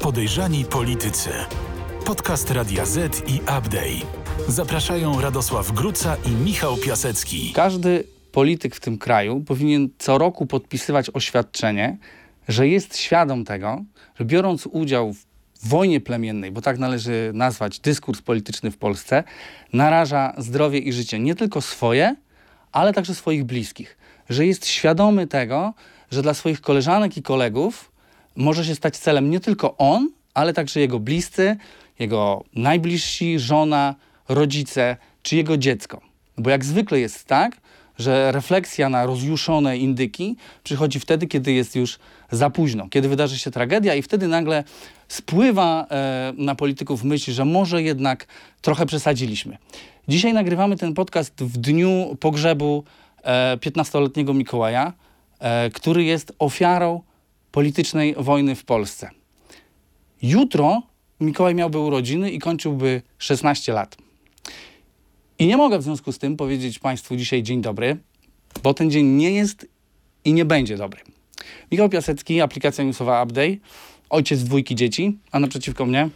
Podejrzani politycy. Podcast Radia Z i Update. Zapraszają Radosław Gruca i Michał Piasecki. Każdy polityk w tym kraju powinien co roku podpisywać oświadczenie, że jest świadom tego, że biorąc udział w wojnie plemiennej, bo tak należy nazwać dyskurs polityczny w Polsce, naraża zdrowie i życie nie tylko swoje, ale także swoich bliskich. Że jest świadomy tego, że dla swoich koleżanek i kolegów może się stać celem nie tylko on, ale także jego bliscy, jego najbliżsi, żona, rodzice czy jego dziecko. Bo jak zwykle jest tak, że refleksja na rozjuszone indyki przychodzi wtedy, kiedy jest już za późno, kiedy wydarzy się tragedia i wtedy nagle spływa e, na polityków myśl, że może jednak trochę przesadziliśmy. Dzisiaj nagrywamy ten podcast w dniu pogrzebu e, 15-letniego Mikołaja, e, który jest ofiarą politycznej wojny w Polsce. Jutro Mikołaj miałby urodziny i kończyłby 16 lat. I nie mogę w związku z tym powiedzieć Państwu dzisiaj dzień dobry, bo ten dzień nie jest i nie będzie dobry. Michał Piasecki, aplikacja newsowa Update, ojciec dwójki dzieci, a naprzeciwko mnie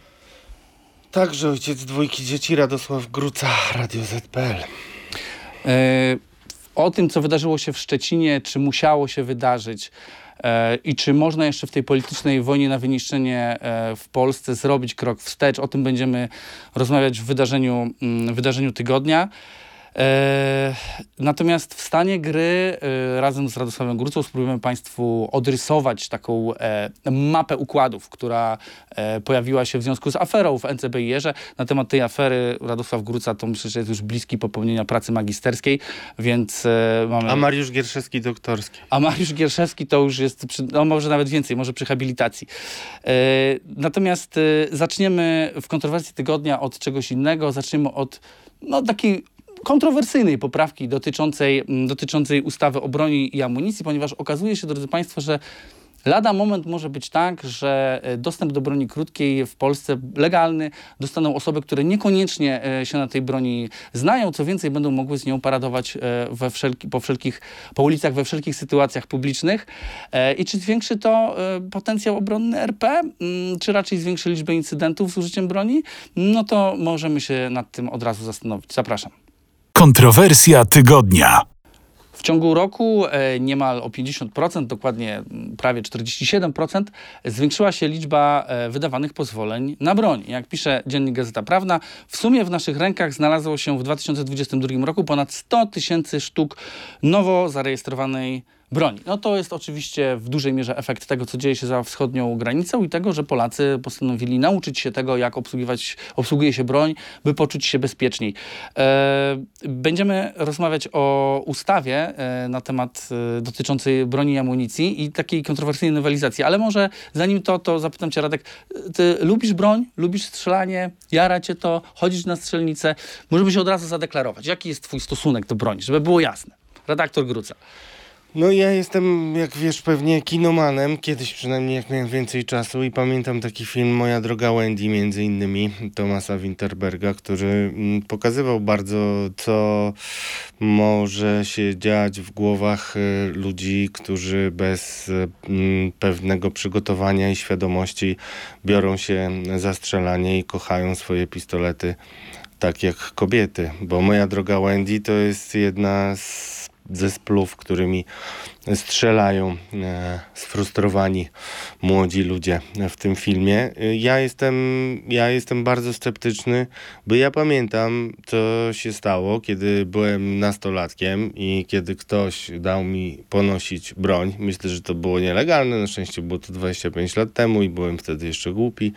Także ojciec dwójki dzieci Radosław Gruca, Radio ZPL. E, o tym, co wydarzyło się w Szczecinie, czy musiało się wydarzyć i czy można jeszcze w tej politycznej wojnie na wyniszczenie e, w Polsce zrobić krok wstecz. O tym będziemy rozmawiać w wydarzeniu, mm, wydarzeniu tygodnia. E, natomiast w stanie gry e, razem z Radosławem Grucą spróbujemy Państwu odrysować taką e, mapę układów, która pojawiła się w związku z aferą w NCBIR-ze. Na temat tej afery Radosław Gruca to myślę, że jest już bliski popełnienia pracy magisterskiej, więc mamy... A Mariusz Gierszewski doktorski. A Mariusz Gierszewski to już jest, przy, no może nawet więcej, może przy habilitacji. Natomiast zaczniemy w kontrowersji tygodnia od czegoś innego. Zaczniemy od no, takiej kontrowersyjnej poprawki dotyczącej, dotyczącej ustawy o broni i amunicji, ponieważ okazuje się, drodzy Państwo, że Lada moment może być tak, że e, dostęp do broni krótkiej w Polsce legalny dostaną osoby, które niekoniecznie e, się na tej broni znają, co więcej będą mogły z nią paradować e, we wszelki, po, wszelkich, po ulicach we wszelkich sytuacjach publicznych. I czy zwiększy to potencjał obronny RP, Mm, czy raczej zwiększy liczbę incydentów z użyciem broni? No to możemy się nad tym od razu zastanowić. Zapraszam. Kontrowersja tygodnia. W ciągu roku e, niemal o 50%, dokładnie m, prawie 47%, zwiększyła się liczba e, wydawanych pozwoleń na broń. Jak pisze Dziennik Gazeta Prawna, w sumie w naszych rękach znalazło się w 2022 roku ponad 100 tysięcy sztuk nowo zarejestrowanej broni. No to jest oczywiście w dużej mierze efekt tego, co dzieje się za wschodnią granicą i tego, że Polacy postanowili nauczyć się tego, jak obsługiwać, obsługuje się broń, by poczuć się bezpieczniej. E, będziemy rozmawiać o ustawie e, na temat e, dotyczącej broni i amunicji i takiej kontrowersyjnej nowelizacji, ale może zanim to, to zapytam cię Radek, ty lubisz broń, lubisz strzelanie, jara cię to, chodzisz na strzelnicę, możemy się od razu zadeklarować, jaki jest twój stosunek do broni, żeby było jasne. Redaktor Gruca. No ja jestem, jak wiesz, pewnie kinomanem, kiedyś przynajmniej jak miałem więcej czasu i pamiętam taki film Moja droga Wendy między innymi Tomasa Winterberga, który mm, pokazywał bardzo co może się dziać w głowach y, ludzi, którzy bez y, mm, pewnego przygotowania i świadomości biorą się za strzelanie i kochają swoje pistolety tak jak kobiety, bo Moja droga Wendy to jest jedna z ze splów, którymi strzelają e, sfrustrowani młodzi ludzie w tym filmie. Ja jestem, ja jestem bardzo sceptyczny, bo ja pamiętam, co się stało, kiedy byłem nastolatkiem i kiedy ktoś dał mi ponosić broń. Myślę, że to było nielegalne, na szczęście było to 25 lat temu i byłem wtedy jeszcze głupi,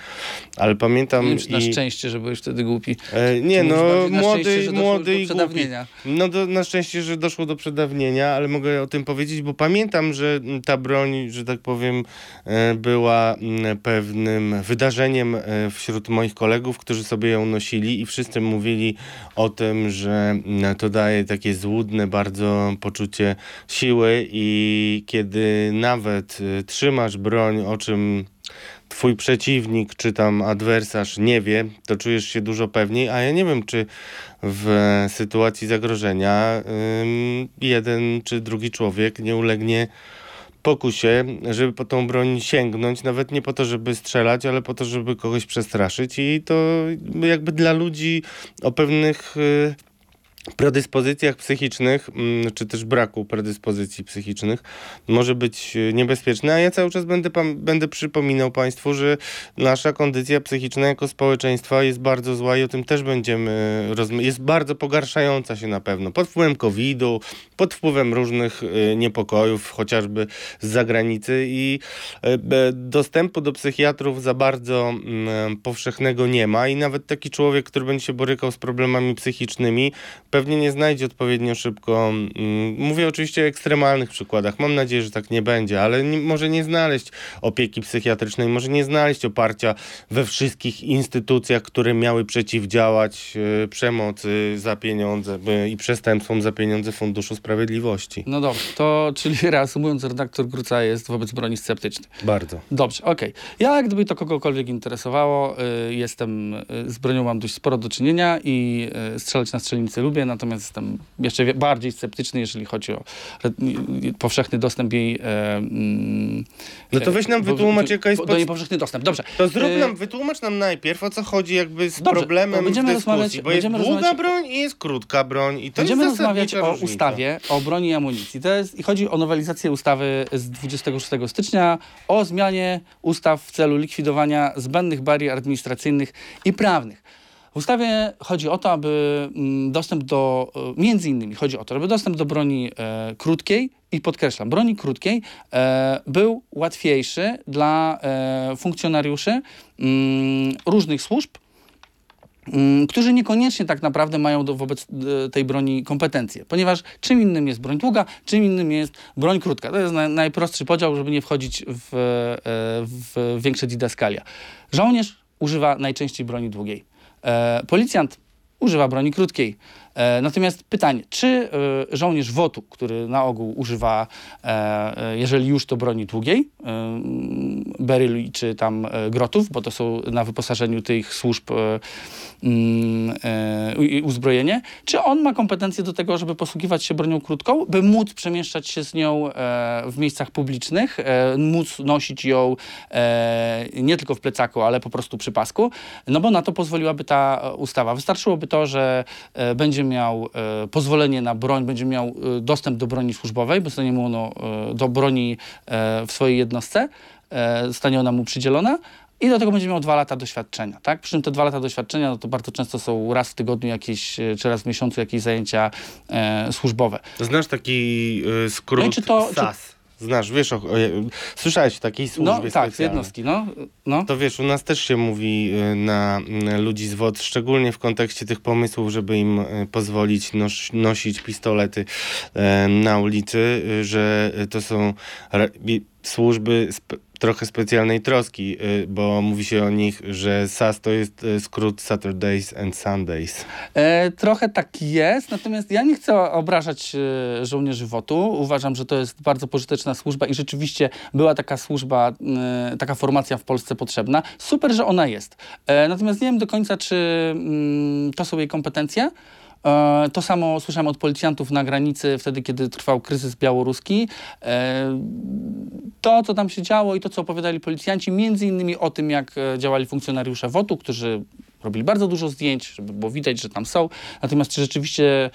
ale pamiętam... Nie wiem, na i- szczęście, że byłeś wtedy głupi. E, nie, no młody, młody i głupi. No do, na szczęście, że doszło do przedawnienia, ale mogę o tym powiedzieć, bo pamiętam, że ta broń, że tak powiem, e, była pewnym wydarzeniem e, wśród moich kolegów, którzy sobie ją nosili i wszyscy mówili o tym, że to daje takie złudne bardzo poczucie siły i kiedy nawet e, trzymasz broń, o czym twój przeciwnik czy tam adwersarz nie wie, to czujesz się dużo pewniej, a ja nie wiem, czy w sytuacji zagrożenia jeden czy drugi człowiek nie ulegnie pokusie, żeby po tą broń sięgnąć, nawet nie po to, żeby strzelać, ale po to, żeby kogoś przestraszyć i to jakby dla ludzi o pewnych y, predyspozycjach psychicznych, mm, czy też braku predyspozycji psychicznych, może być e, niebezpieczne, a ja cały czas będę, będę przypominał Państwu, że nasza kondycja psychiczna jako społeczeństwa jest bardzo zła i o tym też będziemy rozmawiać. Jest bardzo pogarszająca się na pewno, pod wpływem COVID-u, pod wpływem różnych e, niepokojów, chociażby z zagranicy i e, dostępu do psychiatrów za bardzo mm, powszechnego nie ma i nawet taki człowiek, który będzie się borykał z problemami psychicznymi, pewnie nie znajdzie odpowiednio szybko. Mm, mówię oczywiście o ekstremalnych przykładach. Mam nadzieję, że tak nie będzie, ale nie, może nie znaleźć opieki psychiatrycznej, może nie znaleźć oparcia we wszystkich instytucjach, które miały przeciwdziałać y, przemocy za pieniądze y, i przestępstwom za pieniądze Funduszu Sprawiedliwości. No dobrze, to czyli reasumując, redaktor Gruca jest wobec broni sceptyczny. Bardzo. Dobrze, okej. Okay. Ja, gdyby to kogokolwiek interesowało, y, jestem, z bronią mam dość sporo do czynienia i strzelać na strzelnicy lubię, natomiast jestem jeszcze bardziej sceptyczny, jeżeli chodzi o powszechny dostęp jej. E, mm, no to weź nam wytłumacz, jaka jest... Do niej powszechny dostęp, dobrze. To zrób e, nam, wytłumacz nam najpierw, o co chodzi jakby z dobrze, problemem będziemy rozmawiać, bo jest długa broń i jest krótka broń i to Będziemy rozmawiać o różnica. ustawie o broni i amunicji. To jest, I chodzi o nowelizację ustawy z 26 stycznia o zmianie ustaw w celu likwidowania zbędnych barier administracyjnych i prawnych. W ustawie chodzi o to, aby mm, dostęp do, e, między innymi chodzi o to, żeby dostęp do broni e, krótkiej i podkreślam, broni krótkiej e, był łatwiejszy dla e, funkcjonariuszy mm, różnych służb, mm, którzy niekoniecznie tak naprawdę mają do, wobec e, tej broni kompetencje, ponieważ czym innym jest broń długa, czym innym jest broń krótka. To jest na, najprostszy podział, żeby nie wchodzić w, e, w większe didaskalia. Żołnierz używa najczęściej broni długiej. E, policjant używa broni krótkiej. E, natomiast pytanie, czy e, żołnierz WOTU, który na ogół używa, jeżeli już to broni długiej, beryl czy tam grotów, bo to są na wyposażeniu tych służb Mm, e, uzbrojenie, czy on ma kompetencje do tego, żeby posługiwać się bronią krótką, by móc przemieszczać się z nią e, w miejscach publicznych, e, móc nosić ją nie tylko w plecaku, ale po prostu przy pasku, no bo na to pozwoliłaby ta ustawa. Wystarczyłoby to, że będzie miał pozwolenie na broń, będzie miał dostęp do broni służbowej, bo zostanie mu ono do broni w swojej jednostce, zostanie ona mu przydzielona, i do tego będzie miał dwa lata doświadczenia, tak? Przy czym te dwa lata doświadczenia, no to bardzo często są raz w tygodniu jakieś, e, czy raz w miesiącu jakieś zajęcia e, służbowe. Znasz taki e, skrót no czy to, SAS? Czy... Znasz, wiesz, o, o, słyszałeś o takiej służbie No tak, jednostki, no, no. To wiesz, u nas też się mówi e, na, ludzi z WOD, szczególnie w kontekście tych pomysłów, żeby im pozwolić nos, nosić pistolety e, na ulicy, że to są służby trochę specjalnej troski, y, bo mówi się o nich, że SAS to jest y, skrót Saturdays and Sundays. E, trochę tak jest, natomiast ja nie chcę obrażać e, żołnierzy WOT-u. Uważam, że to jest bardzo pożyteczna służba i rzeczywiście była taka służba, taka formacja w Polsce potrzebna. Super, że ona jest. E, natomiast nie wiem do końca, czy mm, to są jej kompetencje. E, to samo słyszałem od policjantów na granicy wtedy, kiedy trwał kryzys białoruski. E, to, co tam się działo i to, co opowiadali policjanci, między innymi o tym, jak e, działali funkcjonariusze WOT-u, którzy robili bardzo dużo zdjęć, żeby było widać, że tam są. Natomiast czy rzeczywiście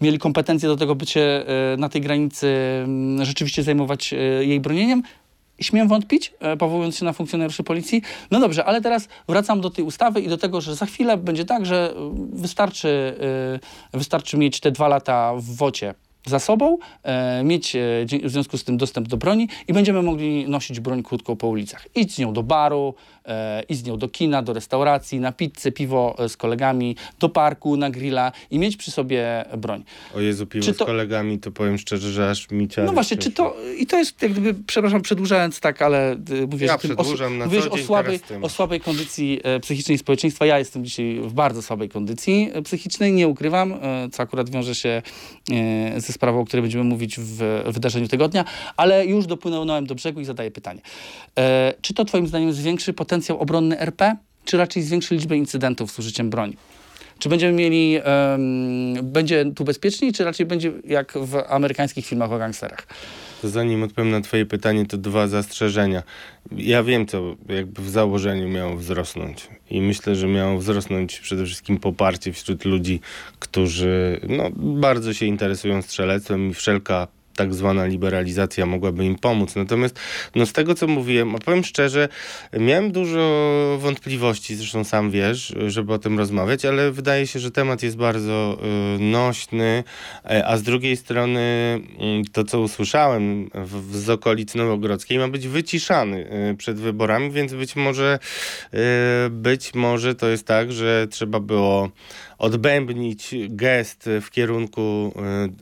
mieli kompetencje do tego, by się na tej granicy rzeczywiście zajmować jej bronieniem? Śmiem wątpić, e, powołując się na funkcjonariuszy policji. No dobrze, ale teraz wracam do tej ustawy i do tego, że za chwilę będzie tak, że wystarczy, e, wystarczy mieć te dwa lata w wocie za sobą, e, mieć e, w związku z tym dostęp do broni i będziemy mogli nosić broń krótką po ulicach. Idź z nią do baru, e, idź z nią do kina, do restauracji, na pizzę, piwo e, z kolegami, do parku, na grilla i mieć przy sobie broń. O Jezu, piwo czy z to... kolegami, to powiem szczerze, że aż mi ciało. No właśnie, czy to, i to jest jak gdyby, przepraszam, przedłużając tak, ale y, mówię, ja o, o słabej, o słabej kondycji e, psychicznej społeczeństwa. Ja jestem dzisiaj w bardzo słabej kondycji e, psychicznej, nie ukrywam, co akurat wiąże się ze sprawą, o której będziemy mówić w wydarzeniu tygodnia, ale już dopłynąłem do brzegu i zadaję pytanie. E, czy to twoim zdaniem zwiększy potencjał obronny RP, czy raczej zwiększy liczbę incydentów z użyciem broni? Czy będziemy mieli, um, będzie tu bezpieczniej, czy raczej będzie jak w amerykańskich filmach o gangsterach? To zanim odpowiem na twoje pytanie, to dwa zastrzeżenia. Ja wiem, co jakby w założeniu miało wzrosnąć. I myślę, że miało wzrosnąć przede wszystkim poparcie wśród ludzi, którzy no, bardzo się interesują strzelectwem i wszelka tak zwana liberalizacja mogłaby im pomóc. Natomiast no, z tego, co mówiłem, powiem szczerze, miałem dużo wątpliwości, zresztą sam wiesz, żeby o tym rozmawiać, ale wydaje się, że temat jest bardzo y, nośny, e, a z drugiej strony y, to, co usłyszałem w, z okolic Nowogrodzkiej ma być wyciszany y, przed wyborami, więc być może, y, być może to jest tak, że trzeba było odbębnić gest w kierunku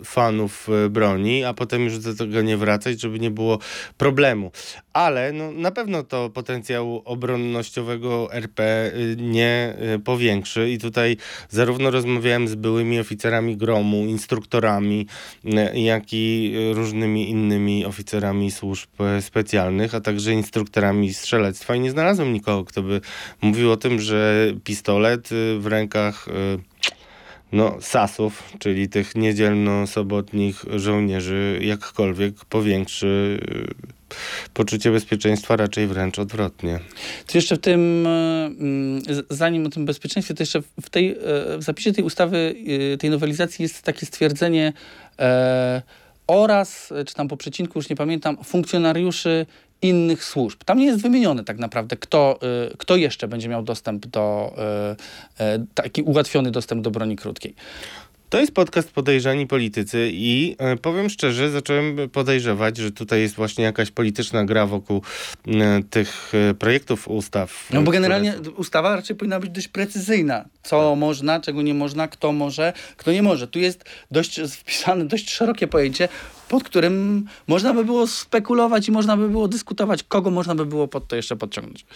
y, fanów y, broni, a potem już do tego nie wracać, żeby nie było problemu. Ale no, na pewno to potencjału obronnościowego RP y, nie powiększy i tutaj zarówno rozmawiałem z byłymi oficerami gromu, instruktorami, jak i różnymi innymi oficerami służb specjalnych, a także instruktorami strzelectwa i nie znalazłem nikogo, kto by mówił o tym, że pistolet w rękach no, sasów, czyli tych niedzielno-sobotnich żołnierzy, jakkolwiek powiększy y, poczucie bezpieczeństwa, raczej wręcz odwrotnie. To jeszcze w tym, y, zanim o tym bezpieczeństwie, to jeszcze w, tej, y, w zapisie tej ustawy, tej nowelizacji jest takie stwierdzenie e, oraz, czy tam po przecinku, już nie pamiętam, funkcjonariuszy innych służb. Tam nie jest wymienione tak naprawdę, kto, y, kto jeszcze będzie miał dostęp do, y, y, taki ułatwiony dostęp do broni krótkiej. To jest podcast Podejrzani Politycy i e, powiem szczerze, zacząłem podejrzewać, że tutaj jest właśnie jakaś polityczna gra wokół e, tych e, projektów ustaw. No bo generalnie które... ustawa raczej powinna być dość precyzyjna. Co tak. można, czego nie można, kto może, kto nie może. Tu jest dość wpisane dość szerokie pojęcie, pod którym można by było spekulować i można by było dyskutować, kogo można by było pod to jeszcze podciągnąć.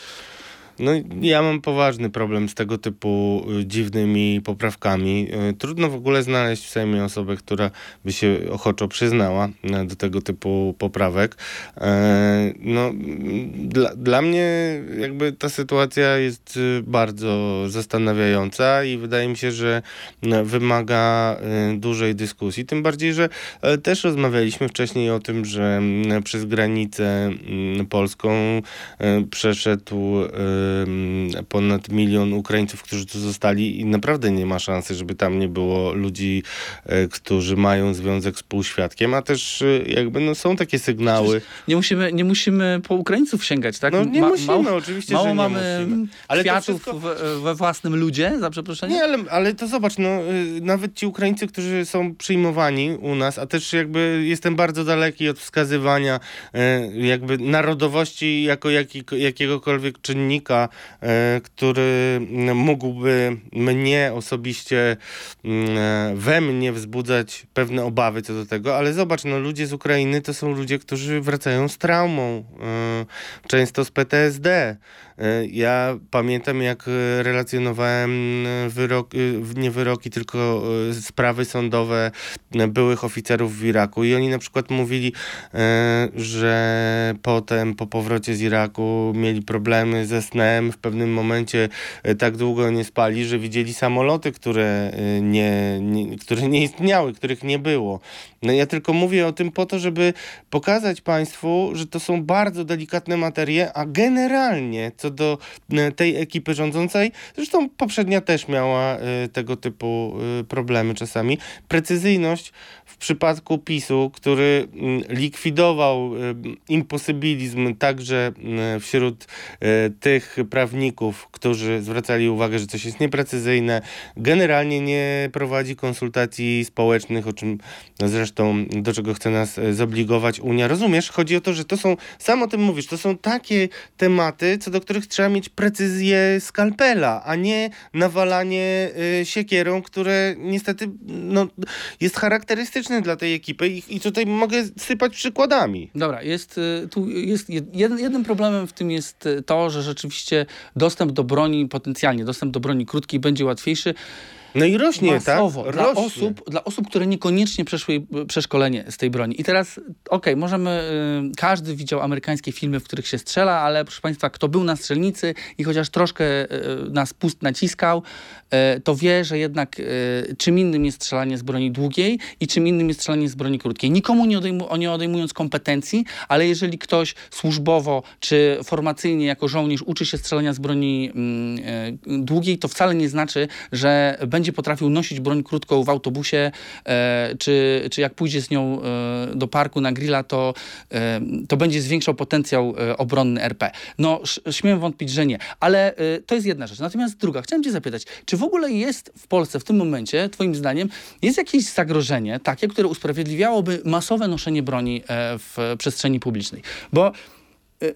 No ja mam poważny problem z tego typu y, dziwnymi poprawkami. Y, trudno w ogóle znaleźć w Sejmie osobę, która by się ochoczo przyznała y, do tego typu poprawek. No, dla, dla mnie jakby ta sytuacja jest bardzo zastanawiająca i wydaje mi się, że wymaga dużej dyskusji. Tym bardziej, że też rozmawialiśmy wcześniej o tym, że przez granicę polską przeszedł ponad milion Ukraińców, którzy tu zostali i naprawdę nie ma szansy, żeby tam nie było ludzi, e, którzy mają związek z półświadkiem, a też e, jakby no, są takie sygnały. Nie musimy, nie musimy po Ukraińców sięgać, tak? No nie Ma, musimy, mało, oczywiście, mało że nie mamy musimy. Ale kwiatów wszystko... we, we, własnym ludzie, za przeproszeniem? Nie, ale, ale to zobacz, no y, nawet ci Ukraińcy, którzy są przyjmowani u nas, a też jakby jestem bardzo daleki od wskazywania jakby narodowości jako jaki, jakiegokolwiek czynnika E, który mógłby mnie osobiście mm, e, we mnie wzbudzać pewne obawy co do tego, ale zobacz, no ludzie z Ukrainy to są ludzie, którzy wracają z traumą, e, często z PTSD. Ja pamiętam, jak relacjonowałem wyrok, nie wyroki, tylko sprawy sądowe byłych oficerów w Iraku i oni na przykład mówili, że potem po powrocie z Iraku mieli problemy ze snem, w pewnym momencie e, tak długo nie spali, że widzieli samoloty, które e, nie, nie, które nie istniały, których nie było. No ja tylko mówię o tym po to, żeby pokazać Państwu, że to są bardzo delikatne materie, a generalnie co do e, tej ekipy rządzącej, zresztą poprzednia też miała tego typu problemy czasami, precyzyjność w przypadku PiSu, który mm, likwidował imposybilizm także wśród tych prawników, którzy zwracali uwagę, że coś jest nieprecyzyjne, generalnie nie prowadzi konsultacji społecznych, o czym zresztą do czego chce nas e, zobligować Unia. Rozumiesz? Chodzi o to, że to są, sam o tym mówisz, to są takie tematy, co do których trzeba mieć precyzję skalpela, a nie nawalanie y, siekierą, które niestety no, jest charakterystyczne dla tej ekipy i, i tutaj mogę sypać przykładami. Dobra, jest y, tu jest jeden, jednym problemem w tym jest to, że rzeczywiście dostęp do broni, potencjalnie dostęp do broni krótkiej będzie łatwiejszy No i rośnie, masowo tak? dla Rośnie. osób, dla osób, które niekoniecznie przeszły przeszkolenie z tej broni. I teraz, okej, możemy, y, każdy widział amerykańskie filmy, w których się strzela, ale proszę Państwa, kto był na strzelnicy i chociaż troszkę y, na spust naciskał, y, to wie, że jednak y, czym innym jest strzelanie z broni długiej i czym innym jest strzelanie z broni krótkiej. Nikomu nie, odejmu, nie odejmując kompetencji, ale jeżeli ktoś służbowo czy formacyjnie jako żołnierz uczy się strzelania z broni mm, y, długiej, to wcale nie znaczy, że będzie potrafił nosić broń krótką w autobusie, e, czy, czy jak pójdzie z nią e, do parku na grilla, to, e, to będzie zwiększał potencjał e, obronny RP. No, śmiem wątpić, że nie. Ale e, to jest jedna rzecz. Natomiast druga, chciałem cię zapytać, czy w ogóle jest w Polsce w tym momencie, twoim zdaniem, jest jakieś zagrożenie takie, które usprawiedliwiałoby masowe noszenie broni e, w przestrzeni publicznej? Bo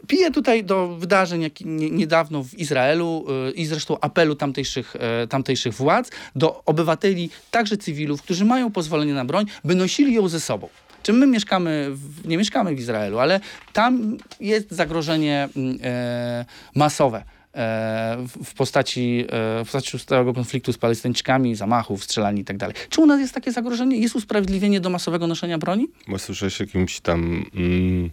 Piję tutaj do wydarzeń jak nie- niedawno w Izraelu e, i zresztą apelu tamtejszych, e, tamtejszych władz do obywateli, także cywilów, którzy mają pozwolenie na broń, by nosili ją ze sobą. Czy my mieszkamy, w, nie mieszkamy w Izraelu, ale tam jest zagrożenie mm, e, masowe. e, W postaci, e, w postaci stałego konfliktu z Palestyńczykami, zamachów, strzelani i tak. Czy u nas jest takie zagrożenie? Jest usprawiedliwienie do masowego noszenia broni? Bo słyszałeś jakimś tam mm,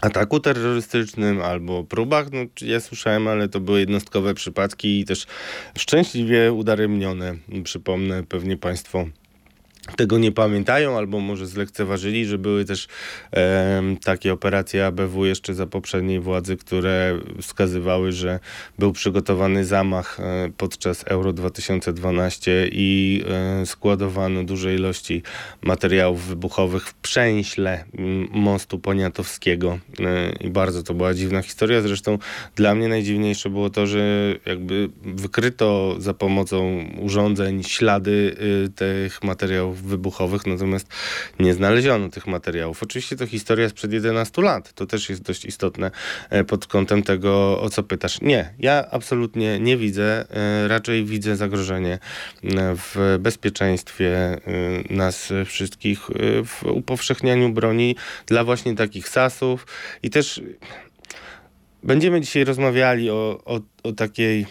ataku terrorystycznym albo próbach. No, ja słyszałem, ale to były jednostkowe przypadki i też szczęśliwie udaremnione. Przypomnę, pewnie Państwo tego nie pamiętają, albo może zlekceważyli, że były też em, takie operacje ABW jeszcze za poprzedniej władzy, które wskazywały, że był przygotowany zamach e, podczas Euro 2012 i e, składowano duże ilości materiałów wybuchowych w przęśle mostu poniatowskiego E, i bardzo to była dziwna historia. Zresztą dla mnie najdziwniejsze było to, że jakby wykryto za pomocą urządzeń ślady y, tych materiałów wybuchowych, natomiast nie znaleziono tych materiałów. Oczywiście to historia sprzed 11 lat. To też jest dość istotne e, pod kątem tego, o co pytasz. Nie, ja absolutnie nie widzę. e, Raczej widzę zagrożenie e, w bezpieczeństwie nas wszystkich, w upowszechnianiu broni dla właśnie takich sasów i też będziemy dzisiaj rozmawiali o, o, o takiej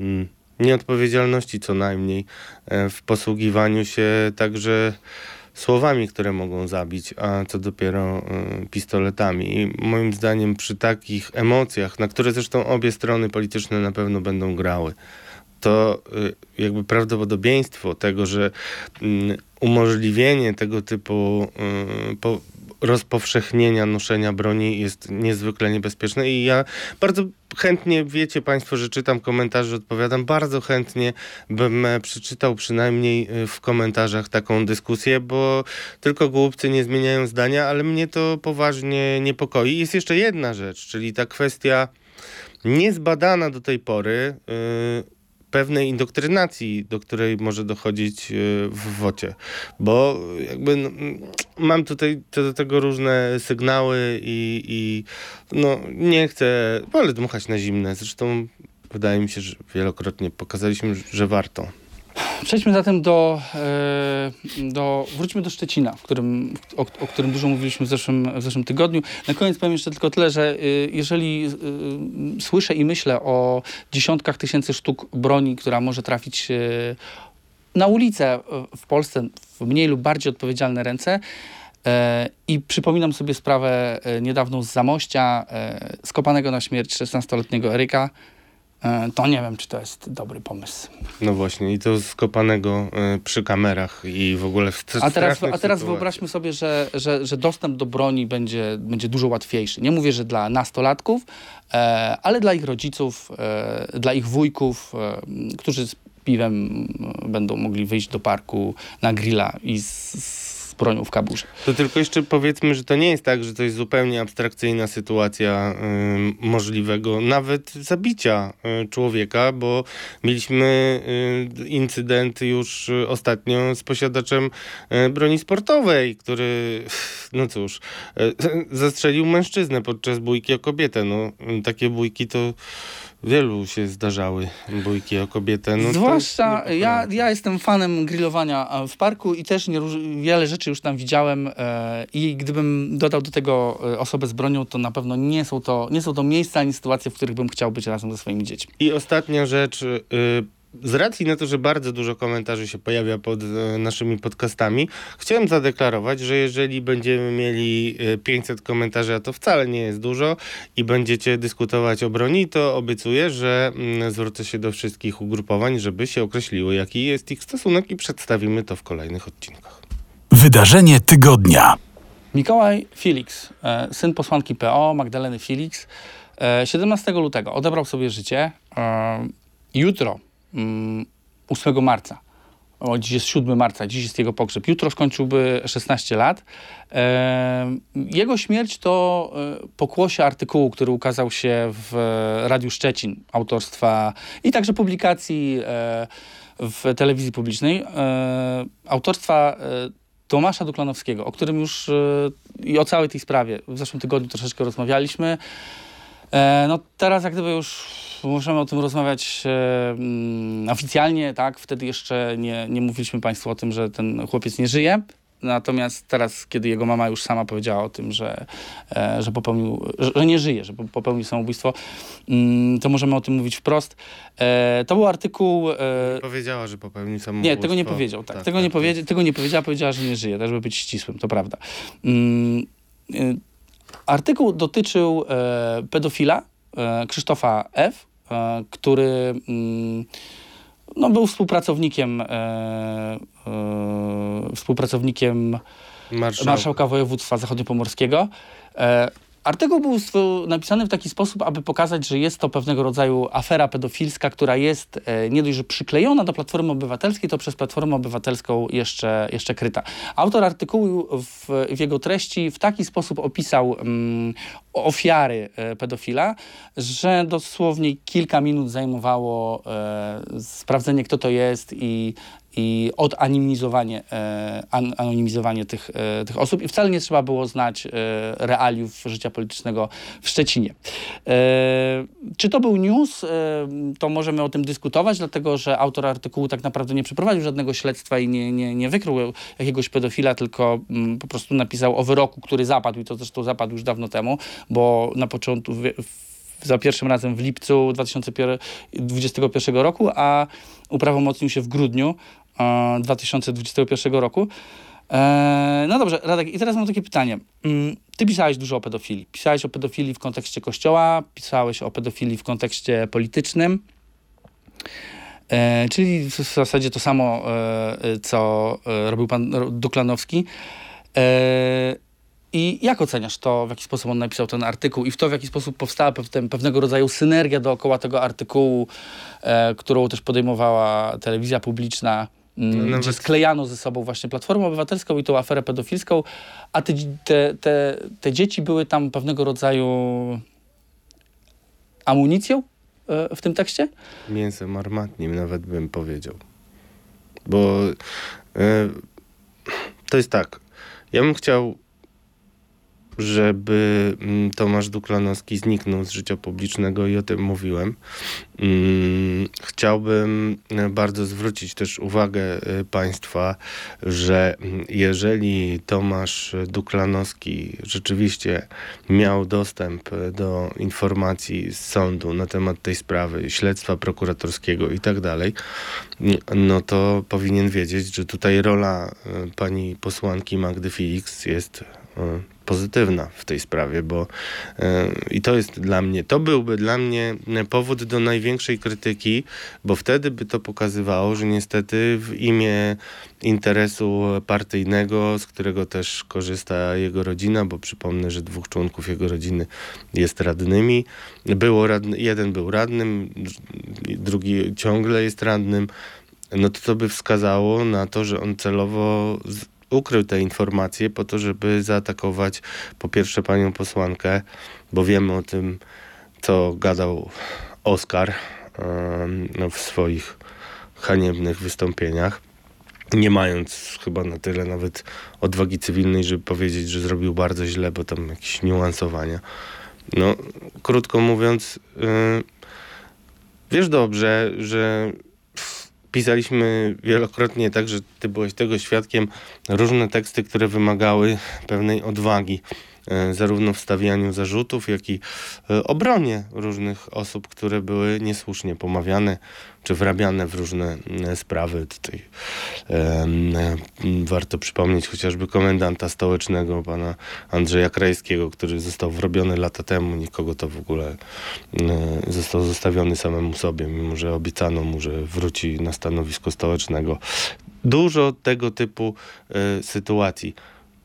mm, nieodpowiedzialności co najmniej e, w posługiwaniu się także słowami, które mogą zabić, a co dopiero e, pistoletami. I moim zdaniem przy takich emocjach, na które zresztą obie strony polityczne na pewno będą grały, to y, jakby prawdopodobieństwo tego, że mm, umożliwienie tego typu rozpowszechnienia noszenia broni jest niezwykle niebezpieczne i ja bardzo chętnie, wiecie Państwo, że czytam komentarze, odpowiadam, bardzo chętnie bym e, przeczytał przynajmniej e, w komentarzach taką dyskusję, bo tylko głupcy nie zmieniają zdania, ale mnie to poważnie niepokoi. Jest jeszcze jedna rzecz, czyli ta kwestia niezbadana do tej pory y, pewnej indoktrynacji, do której może dochodzić y, w wocie. Bo jakby no, mm, mam tutaj co do tego różne sygnały i, i no nie chcę, wolę dmuchać na zimne. Zresztą wydaje mi się, że wielokrotnie pokazaliśmy, że warto. Przejdźmy zatem do, e, do wróćmy do Szczecina, w którym, o, o którym dużo mówiliśmy w zeszłym, w zeszłym tygodniu. Na koniec powiem jeszcze tylko tyle, że y, jeżeli y, słyszę i myślę o dziesiątkach tysięcy sztuk broni, która może trafić y, na ulicę y, w Polsce w mniej lub bardziej odpowiedzialne ręce, E, I przypominam sobie sprawę e, niedawną z Zamościa, skopanego na śmierć 16-letniego Eryka. E, To nie wiem, czy to jest dobry pomysł. No właśnie, i to skopanego y, przy kamerach i w ogóle w A teraz, a teraz wyobraźmy sobie, że, że, że dostęp do broni będzie, będzie dużo łatwiejszy. Nie mówię, że dla nastolatków, e, ale dla ich rodziców, e, dla ich wujków, e, którzy z piwem będą mogli wyjść do parku na grilla i z bronią w kaburze. To tylko jeszcze powiedzmy, że to nie jest tak, że to jest zupełnie abstrakcyjna sytuacja ym, możliwego nawet zabicia y, człowieka, bo mieliśmy y, incydent już y, ostatnio z posiadaczem y, broni sportowej, który, no cóż, y, zastrzelił mężczyznę podczas bójki o kobietę. No, y, takie bójki to wielu się zdarzały, bójki o kobietę. No, to Zwłaszcza ja, niepokojące. ja jestem fanem grillowania e, w parku i też nie, wiele rzeczy już tam widziałem e, i gdybym dodał do tego e, osobę z bronią, to na pewno nie są to, nie są to miejsca ani sytuacje, w których bym chciał być razem ze swoimi dziećmi. I ostatnia rzecz. y, z racji na to, że bardzo dużo komentarzy się pojawia pod e, naszymi podcastami, chciałem zadeklarować, że jeżeli będziemy mieli e, 500 komentarzy, a to wcale nie jest dużo, i będziecie dyskutować o broni, to obiecuję, że mm, zwrócę się do wszystkich ugrupowań, żeby się określiły, jaki jest ich stosunek i przedstawimy to w kolejnych odcinkach. Wydarzenie tygodnia. Mikołaj Felix, e, syn posłanki PO, Magdaleny Felix, e, 17 lutego odebrał sobie życie. E, Jutro, 8 marca, o, dziś jest 7 marca, dziś jest jego pogrzeb, jutro skończyłby 16 lat. E, Jego śmierć to e, pokłosie artykułu, który ukazał się w Radiu Szczecin, autorstwa i także publikacji e, w telewizji publicznej, e, autorstwa e, Tomasza Duklanowskiego, o którym już e, i o całej tej sprawie w zeszłym tygodniu troszeczkę rozmawialiśmy. E, No teraz jak gdyby już możemy o tym rozmawiać e, mm, oficjalnie, tak? Wtedy jeszcze nie, nie mówiliśmy Państwu o tym, że ten chłopiec nie żyje. Natomiast teraz, kiedy jego mama już sama powiedziała o tym, że, e, że popełnił, że, nie żyje, że popełnił samobójstwo, mm, to możemy o tym mówić wprost. To był artykuł... e, Powiedziała, że popełnił samobójstwo. nie, tego nie powiedział. Tak, tego, tak, nie tak. powiedzia, tego nie powiedziała, powiedziała, że nie żyje, też żeby być ścisłym, to prawda. Artykuł dotyczył e, pedofila e, Krzysztofa F., e, który mm, no, był współpracownikiem, e, e, współpracownikiem Marszałek. marszałka województwa zachodniopomorskiego. E, Artykuł był napisany w taki sposób, aby pokazać, że jest to pewnego rodzaju afera pedofilska, która jest e, nie dość, że przyklejona do Platformy Obywatelskiej, to przez Platformę Obywatelską jeszcze, jeszcze kryta. Autor artykułu w, w jego treści w taki sposób opisał mm, ofiary e, pedofila, że dosłownie kilka minut zajmowało e, sprawdzenie, kto to jest i i odanonimizowanie e, an, anonimizowanie tych, tych osób i wcale nie trzeba było znać realiów życia politycznego w Szczecinie. Czy to był news? To możemy o tym dyskutować, dlatego że autor artykułu tak naprawdę nie przeprowadził żadnego śledztwa i nie, nie, nie wykrył jakiegoś pedofila, tylko mm, po prostu napisał o wyroku, który zapadł i to zresztą zapadł już dawno temu, bo na początku za pierwszym razem w lipcu 2021 roku, a uprawomocnił się w grudniu e, 2021 roku. E, no dobrze, Radek, i teraz mam takie pytanie. Mm, Ty pisałeś dużo o pedofilii. Pisałeś o pedofilii w kontekście kościoła, pisałeś o pedofilii w kontekście politycznym. E, czyli w zasadzie to samo, e, e, co e, robił pan Duklanowski. I jak oceniasz to, w jaki sposób on napisał ten artykuł i w to, w jaki sposób powstała pewne, pewnego rodzaju synergia dookoła tego artykułu, e, którą też podejmowała telewizja publiczna, mm, No nawet- gdzie sklejano ze sobą właśnie Platformę Obywatelską i tą aferę pedofilską, a te, te, te, te dzieci były tam pewnego rodzaju amunicją e, w tym tekście? Mięsem armatnim nawet bym powiedział. Bo e, to jest tak. Ja bym chciał, żeby mm, Tomasz Duklanowski zniknął z życia publicznego i o tym mówiłem. Mm, Chciałbym e, bardzo zwrócić też uwagę e, Państwa, że mm, jeżeli Tomasz Duklanowski rzeczywiście miał dostęp e, do informacji z sądu na temat tej sprawy, śledztwa prokuratorskiego i tak dalej, no to powinien wiedzieć, że tutaj rola pani posłanki Magdy Felix jest pozytywna w tej sprawie, bo e, i to jest dla mnie, to byłby dla mnie e, powód do największej krytyki, bo wtedy by to pokazywało, że niestety w imię interesu partyjnego, z którego też korzysta jego rodzina, bo przypomnę, że dwóch członków jego rodziny jest radnymi. Było radny, jeden był radnym, drugi ciągle jest radnym. No to to by wskazało na to, że on celowo ukrył te informacje po to, żeby zaatakować po pierwsze panią posłankę, bo wiemy o tym, co gadał Oskar no, w swoich haniebnych wystąpieniach nie mając chyba na tyle nawet odwagi cywilnej, żeby powiedzieć, że zrobił bardzo źle, bo tam jakieś niuansowania. No, krótko mówiąc, yy, wiesz dobrze, że pisaliśmy wielokrotnie, tak, że ty byłeś tego świadkiem, różne teksty, które wymagały pewnej odwagi. E, zarówno w stawianiu zarzutów, jak i e, obronie różnych osób, które były niesłusznie pomawiane czy wrabiane w różne e, sprawy. Tutaj warto przypomnieć chociażby komendanta stołecznego, pana Andrzeja Krajskiego, który został wrobiony lata temu. Nikogo to w ogóle e, został zostawiony samemu sobie, mimo że obiecano mu, że wróci na stanowisko stołecznego. Dużo tego typu e, sytuacji.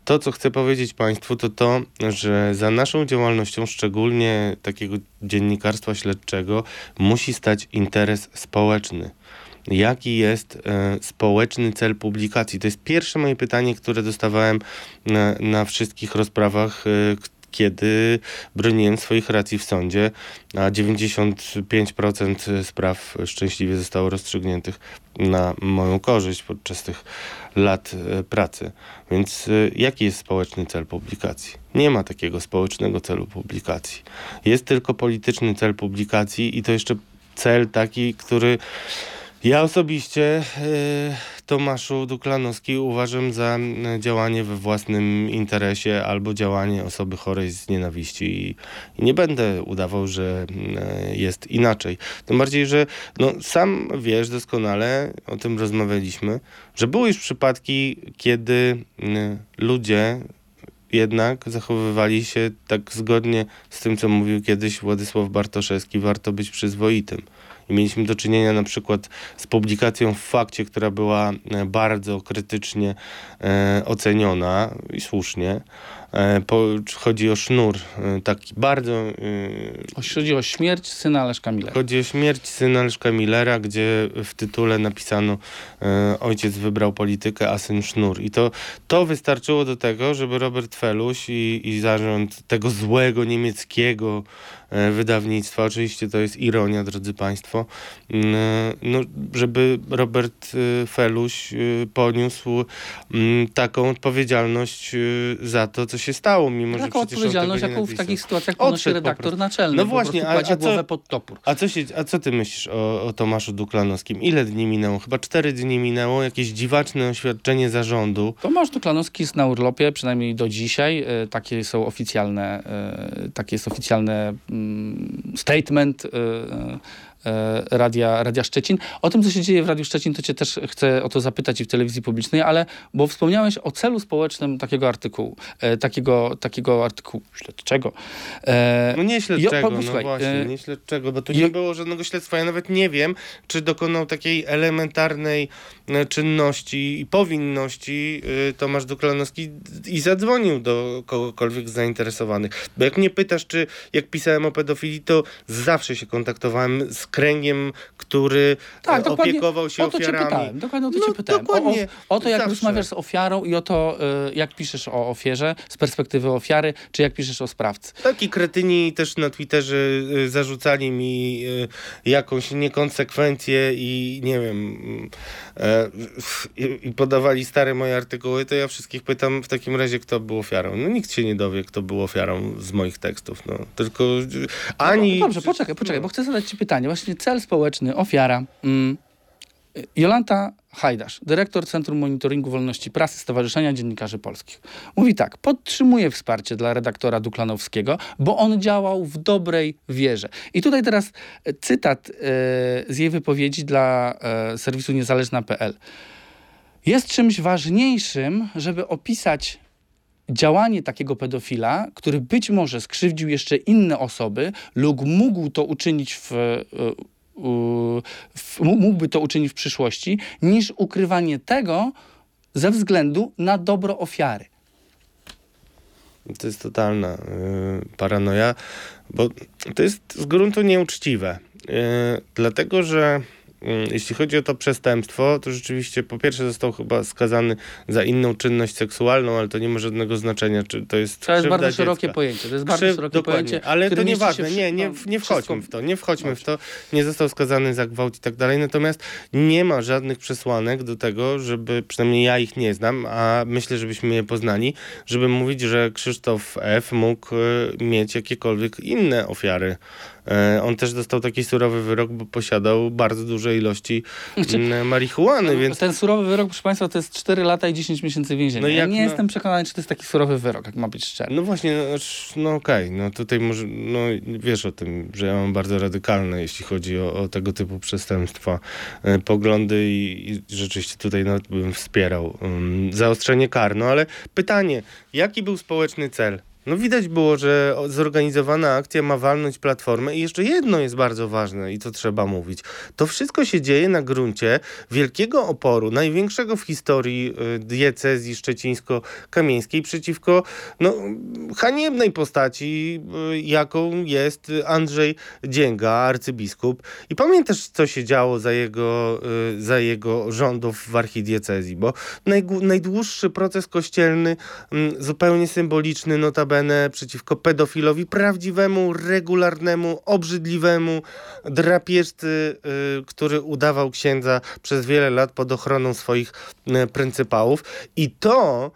To, co chcę powiedzieć Państwu, to to, że za naszą działalnością, szczególnie takiego dziennikarstwa śledczego, musi stać interes społeczny. Jaki jest e, społeczny cel publikacji? To jest pierwsze moje pytanie, które dostawałem na, na wszystkich rozprawach, e, kiedy broniłem swoich racji w sądzie, a 95% spraw szczęśliwie zostało rozstrzygniętych na moją korzyść podczas tych lat e, pracy. Więc e, jaki jest społeczny cel publikacji? Nie ma takiego społecznego celu publikacji. Jest tylko polityczny cel publikacji i to jeszcze cel taki, który ja osobiście, e, Tomaszu Duklanowski, uważam za działanie we własnym interesie albo działanie osoby chorej z nienawiści. I, nie będę udawał, że e, jest inaczej. Tym bardziej, że no, sam wiesz doskonale, o tym rozmawialiśmy, że były już przypadki, kiedy ludzie jednak zachowywali się tak zgodnie z tym, co mówił kiedyś Władysław Bartoszewski, warto być przyzwoitym. I mieliśmy do czynienia na przykład z publikacją w fakcie, która była e, bardzo krytycznie e, oceniona i słusznie. E, po, chodzi o sznur, e, taki bardzo e, Chodzi o śmierć syna Leszka Millera. Chodzi o śmierć syna Leszka Millera, gdzie w tytule napisano e, ojciec wybrał politykę, a syn sznur. I to, to wystarczyło do tego, żeby Robert Feluś i, i zarząd tego złego niemieckiego wydawnictwa, oczywiście to jest ironia, drodzy Państwo, mm, e, no, żeby Robert e, Feluś e, poniósł mm, taką odpowiedzialność e, za to, co się stało, mimo że Taką tego odpowiedzialność, jaką w takich sytuacjach ponosi po redaktor naczelny. No właśnie, a- a co- pod topór. A co, się, a co ty myślisz o, o Tomaszu Duklanowskim? Ile dni minęło? Chyba cztery dni minęło. Jakieś dziwaczne oświadczenie zarządu. Tomasz Duklanowski jest na urlopie, przynajmniej do dzisiaj. E, Takie są oficjalne, e, takie jest oficjalny mm, statement e, Radia, Radia Szczecin. O tym, co się dzieje w Radiu Szczecin, to cię też chcę o to zapytać i w telewizji publicznej, ale bo wspomniałeś o celu społecznym takiego artykułu, e, takiego, takiego artykułu śledczego. E, No nie Jo, śledczego, po- no właśnie, e, nie śledczego, bo tu jo- nie było żadnego śledztwa. Ja nawet nie wiem, czy dokonał takiej elementarnej e, czynności i powinności e, Tomasz Duklanowski i zadzwonił do kogokolwiek z zainteresowanych. Bo jak mnie pytasz, czy jak pisałem o pedofilii, to zawsze się kontaktowałem z kręgiem, który Tak, e, dokładnie. opiekował się o to cię ofiarami. pytałem, dokładnie o to No, cię pytałem. O, o, dokładnie. o to, jak Zawsze. rozmawiasz z ofiarą i o to, y, jak piszesz o ofierze z perspektywy ofiary, czy jak piszesz o sprawcy. Taki kretyni też na Twitterze y, zarzucali mi jakąś niekonsekwencję i nie wiem, e, i, podawali stare moje artykuły, to ja wszystkich pytam w takim razie, kto był ofiarą. No nikt się nie dowie, kto był ofiarą z moich tekstów. No. Tylko y, ani... No, dobrze, poczekaj, poczekaj, bo chcę zadać ci pytanie. Właśnie cel społeczny, ofiara. Mm. Jolanta Hajdasz, dyrektor Centrum Monitoringu Wolności Prasy Stowarzyszenia Dziennikarzy Polskich. Mówi tak, podtrzymuje wsparcie dla redaktora Duklanowskiego, bo on działał w dobrej wierze. I tutaj teraz e, cytat e, z jej wypowiedzi dla e, serwisu niezależna.pl. Jest czymś ważniejszym, żeby opisać działanie takiego pedofila, który być może skrzywdził jeszcze inne osoby lub mógł to uczynić w, e, mógłby to uczynić w przyszłości, niż ukrywanie tego ze względu na dobro ofiary. To jest totalna y, paranoja, bo to jest z gruntu nieuczciwe. Y, dlatego, że jeśli chodzi o to przestępstwo, to rzeczywiście po pierwsze został chyba skazany za inną czynność seksualną, ale to nie ma żadnego znaczenia, czy to jest To jest bardzo szerokie dziecka. pojęcie. To jest bardzo Krzyw- szerokie dokładnie, pojęcie. ale to nieważne, nie, nie, nie wszystko- wchodźmy w to, nie wchodźmy w to, nie został skazany za gwałt i tak dalej, natomiast nie ma żadnych przesłanek do tego, żeby, przynajmniej ja ich nie znam, a myślę, żebyśmy je poznali, żeby mówić, że Krzysztof F. mógł e, mieć jakiekolwiek inne ofiary on też dostał taki surowy wyrok, bo posiadał bardzo duże ilości znaczy, marihuany, no, więc... Ten surowy wyrok, proszę Państwa, to jest 4 lata i 10 miesięcy więzienia. No ja nie no... jestem przekonany, czy to jest taki surowy wyrok, jak ma być szczery. No właśnie, no, no okej, okay. no tutaj może, no wiesz o tym, że ja mam bardzo radykalne, jeśli chodzi o, o tego typu przestępstwa, e, poglądy i, i, rzeczywiście tutaj nawet bym wspierał um, zaostrzenie kar. No ale pytanie, jaki był społeczny cel no widać było, że zorganizowana akcja ma walnąć platformę i jeszcze jedno jest bardzo ważne i to trzeba mówić. To wszystko się dzieje na gruncie wielkiego oporu, największego w historii y, diecezji szczecińsko-kamieńskiej przeciwko no, haniebnej postaci, y, jaką jest Andrzej Dzięga, arcybiskup. I pamiętasz, co się działo za jego, y, za jego rządów w archidiecezji, bo najdłuższy proces kościelny, mm, zupełnie symboliczny, notabene notabene przeciwko pedofilowi, prawdziwemu, regularnemu, obrzydliwemu drapieżcy, y, który udawał księdza przez wiele lat pod ochroną swoich y, pryncypałów. I to,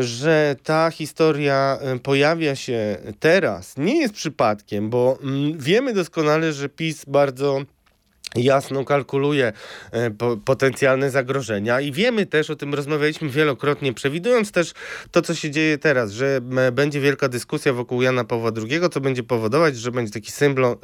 że ta historia y, pojawia się teraz, nie jest przypadkiem, bo mm, wiemy doskonale, że PiS bardzo jasno kalkuluje e, potencjalne zagrożenia i wiemy też, o tym rozmawialiśmy wielokrotnie, przewidując też to, co się dzieje teraz, że będzie wielka dyskusja wokół Jana Pawła II, co będzie powodować, że będzie taki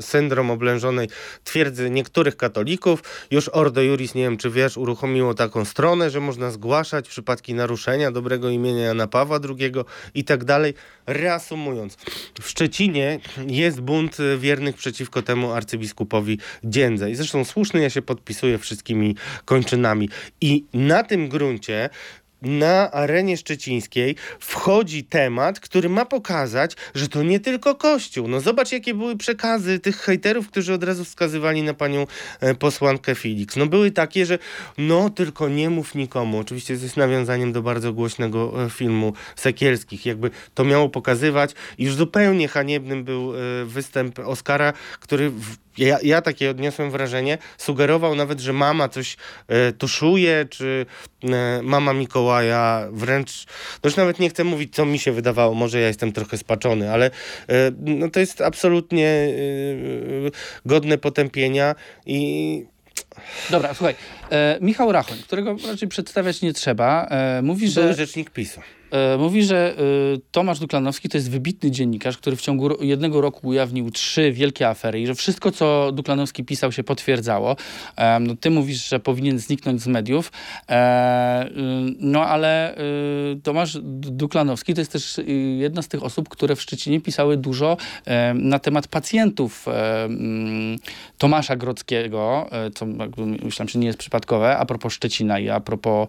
syndrom oblężonej twierdzy niektórych katolików. Już Ordo Juris, nie wiem czy wiesz, uruchomiło taką stronę, że można zgłaszać przypadki naruszenia dobrego imienia Jana Pawła II i tak dalej. Reasumując, w Szczecinie jest bunt wiernych przeciwko temu arcybiskupowi Dziędze zresztą zresztą słuszny, ja się podpisuję wszystkimi kończynami. I na tym gruncie na arenie szczecińskiej wchodzi temat, który ma pokazać, że to nie tylko Kościół. No zobacz, jakie były przekazy tych hejterów, którzy od razu wskazywali na panią e, posłankę Felix. No były takie, że no tylko nie mów nikomu. Oczywiście z nawiązaniem do bardzo głośnego e, filmu Sekielskich. Jakby to miało pokazywać. Już zupełnie haniebnym był e, występ Oscara, który ja, ja takie odniosłem wrażenie, sugerował nawet, że mama coś e, tuszuje, czy e, mama Mikołaja wręcz, no już nawet nie chcę mówić, co mi się wydawało, może ja jestem trochę spaczony, ale e, no to jest absolutnie e, godne potępienia i Dobra, słuchaj. E, Michał Rachoń, którego raczej przedstawiać nie trzeba, e, mówi, że... Były rzecznik PiSu. E, mówi, że e, Tomasz Duklanowski to jest wybitny dziennikarz, który w ciągu jednego roku ujawnił trzy wielkie afery i że wszystko, co Duklanowski pisał, się potwierdzało. E, no, ty mówisz, że powinien zniknąć z mediów, no ale Tomasz Duklanowski to jest też jedna z tych osób, które w Szczecinie pisały dużo na temat pacjentów mm, Tomasza Grodzkiego, co myślałem, że nie jest przypadkowe, a propos Szczecina i a propos,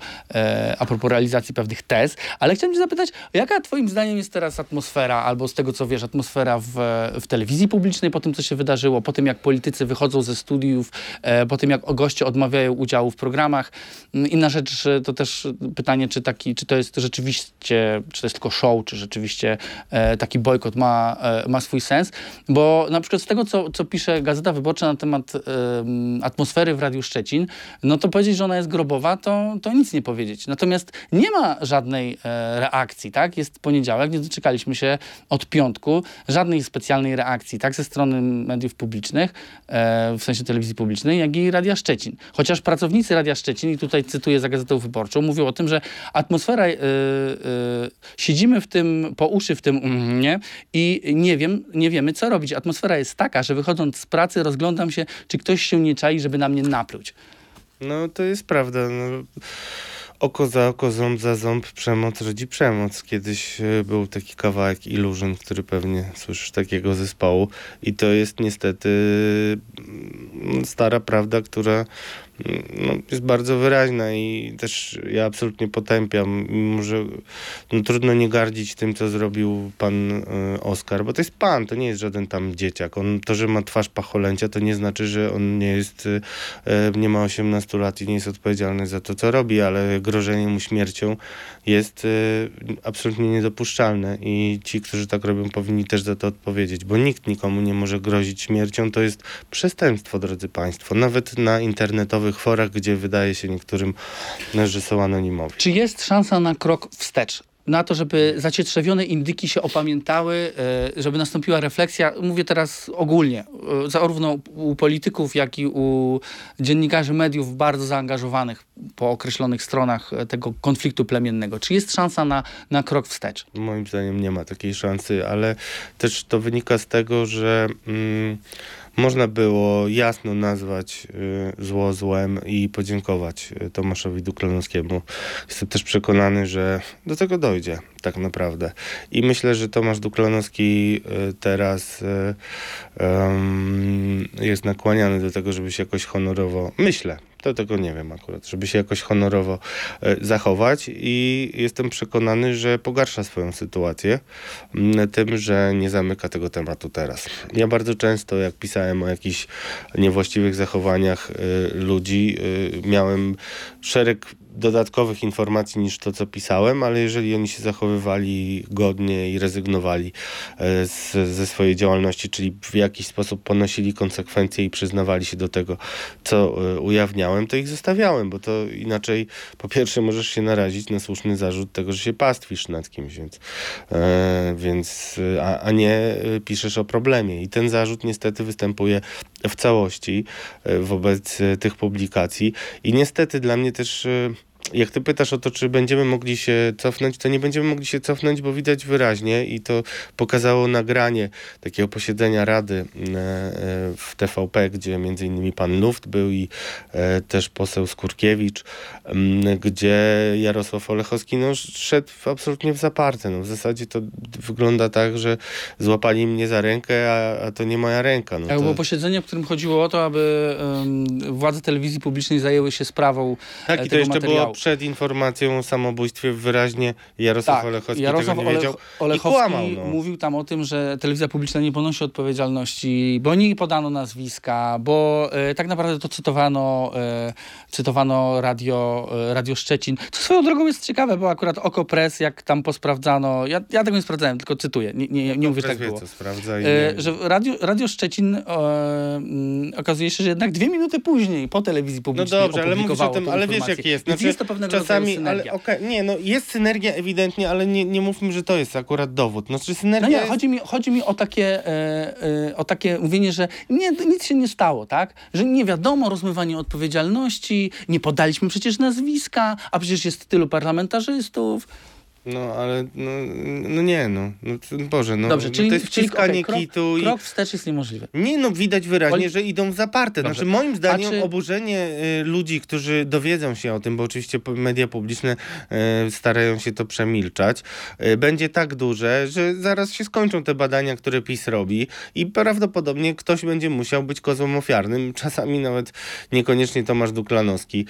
a propos realizacji pewnych tez, ale chciałem zapytać, jaka twoim zdaniem jest teraz atmosfera, albo z tego co wiesz, atmosfera w, w telewizji publicznej po tym, co się wydarzyło, po tym, jak politycy wychodzą ze studiów, e, po tym, jak goście odmawiają udziału w programach. Mm, inna rzecz, to też pytanie, czy, taki, czy to jest rzeczywiście, czy to jest tylko show, czy rzeczywiście e, taki bojkot ma, e, ma swój sens, bo na przykład z tego, co, co pisze Gazeta Wyborcza na temat atmosfery w Radiu Szczecin, no to powiedzieć, że ona jest grobowa, to, to nic nie powiedzieć. Natomiast nie ma żadnej e, reakcji, tak? Jest poniedziałek, nie doczekaliśmy się od piątku żadnej specjalnej reakcji, tak? Ze strony mediów publicznych, e, w sensie telewizji publicznej, jak i Radia Szczecin. Chociaż pracownicy Radia Szczecin, i tutaj cytuję za Gazetą Wyborczą, mówią o tym, że atmosfera, e, e, siedzimy w tym, po uszy w tym mm, nie i nie wiem, nie wiemy, co robić. Atmosfera jest taka, że wychodząc z pracy rozglądam się, czy ktoś się nie czai, żeby na mnie napluć. No to jest prawda. No oko za oko, ząb za ząb, przemoc rodzi przemoc. Kiedyś e, był taki kawałek Illusion, który pewnie słyszysz takiego zespołu i to jest niestety mm, stara prawda, która no, jest bardzo wyraźna i też ja absolutnie potępiam, mimo że no, trudno nie gardzić tym, co zrobił pan y, Oskar, bo to jest pan, to nie jest żaden tam dzieciak. On, to, że ma twarz pacholęcia, to nie znaczy, że on nie jest, y, nie ma 18 lat i nie jest odpowiedzialny za to, co robi, ale grożenie mu śmiercią jest y, absolutnie niedopuszczalne i ci, którzy tak robią, powinni też za to odpowiedzieć, bo nikt nikomu nie może grozić śmiercią. To jest przestępstwo, drodzy państwo. Nawet na internetowych internetowych forach, gdzie wydaje się niektórym, że są anonimowi. Czy jest szansa na krok wstecz? na to, żeby zacietrzewione indyki się opamiętały, e, żeby nastąpiła refleksja. Mówię teraz ogólnie, e, zarówno u polityków, jak i u dziennikarzy mediów bardzo zaangażowanych po określonych stronach e, tego konfliktu plemiennego. Czy jest szansa na, na krok wstecz? Moim zdaniem nie ma takiej szansy, ale też to wynika z tego, że. Mm, można było jasno nazwać y, zło złem i podziękować y, Tomaszowi Duklanowskiemu. Jestem też przekonany, że do tego dojdzie tak naprawdę. I myślę, że Tomasz Duklanowski y, teraz jest nakłaniany do tego, żeby się jakoś honorowo, myślę, to tego nie wiem akurat, żeby się jakoś honorowo e, zachować i jestem przekonany, że pogarsza swoją sytuację tym, że nie zamyka tego tematu teraz. Ja bardzo często, jak pisałem o jakichś niewłaściwych zachowaniach e, ludzi, e, miałem szereg dodatkowych informacji niż to, co pisałem, ale jeżeli oni się zachowywali godnie i rezygnowali e, z, ze swojej działalności, czyli w jakiś sposób ponosili konsekwencje i przyznawali się do tego, co e, ujawniałem, to ich zostawiałem, bo to inaczej po pierwsze możesz się narazić na słuszny zarzut tego, że się pastwisz nad kimś, więc, e, więc a, a nie piszesz o problemie. I ten zarzut niestety występuje w całości wobec tych publikacji i niestety dla mnie też jak ty pytasz o to, czy będziemy mogli się cofnąć, to nie będziemy mogli się cofnąć, bo widać wyraźnie i to pokazało nagranie takiego posiedzenia Rady e, e, w TVP, gdzie między innymi pan Luft był i e, też poseł Skurkiewicz, gdzie Jarosław Olechowski no, szedł absolutnie w zaparte. No, w zasadzie to wygląda tak, że złapali mnie za rękę, a, a to nie moja ręka. No, to... było posiedzenie, w którym chodziło o to, aby um, władze telewizji publicznej zajęły się sprawą tak, jeszcze materiału. Przed informacją o samobójstwie wyraźnie Jarosław tak, Olechowski Jarosław tego nie wiedział Olechowski i kłamał. No. mówił tam o tym, że telewizja publiczna nie ponosi odpowiedzialności, bo nie podano nazwiska, bo e, tak naprawdę to cytowano, e, cytowano radio, e, radio Szczecin. Co swoją drogą jest ciekawe, bo akurat Oko Press, jak tam posprawdzano, ja, ja tego nie sprawdzałem, tylko cytuję, nie, nie, nie mówię, że tak było. Co sprawdza e, że radio, radio Szczecin e, mm, okazuje się, że jednak dwie minuty później po telewizji publicznej No dobrze, ale mówisz o tym, ale wiesz jak jest. Znaczy, jest to pewnego czasami, ale okay, nie, no jest synergia ewidentnie, ale nie, nie mówmy, że to jest akurat dowód. No, czy synergia no nie, jest... chodzi, mi, chodzi mi o takie, e, e, o takie mówienie, że nie, nic się nie stało, tak? Że nie wiadomo, rozmywanie odpowiedzialności, nie podaliśmy przecież nazwiska, a przecież jest tylu parlamentarzystów. No, ale no, no nie, no. no Boże, no. Dobrze, czyli, to jest wciskanie okay, kitu. Krok, i... krok wstecz jest niemożliwy. Nie, no widać wyraźnie, że idą w zaparte. Dobrze. Znaczy moim zdaniem czy... oburzenie y, ludzi, którzy dowiedzą się o tym, bo oczywiście media publiczne y, starają się to przemilczać, y, będzie tak duże, że zaraz się skończą te badania, które PiS robi i prawdopodobnie ktoś będzie musiał być kozłem ofiarnym. Czasami nawet niekoniecznie Tomasz Duklanowski,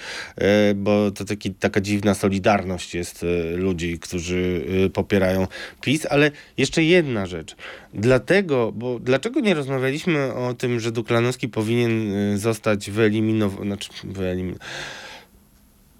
y, bo to taki, taka dziwna solidarność jest y, ludzi, którzy którzy y, popierają PiS, ale jeszcze jedna rzecz. Dlatego, bo dlaczego nie rozmawialiśmy o tym, że Duklanowski powinien y, zostać wyeliminowany, znaczy wyeliminowany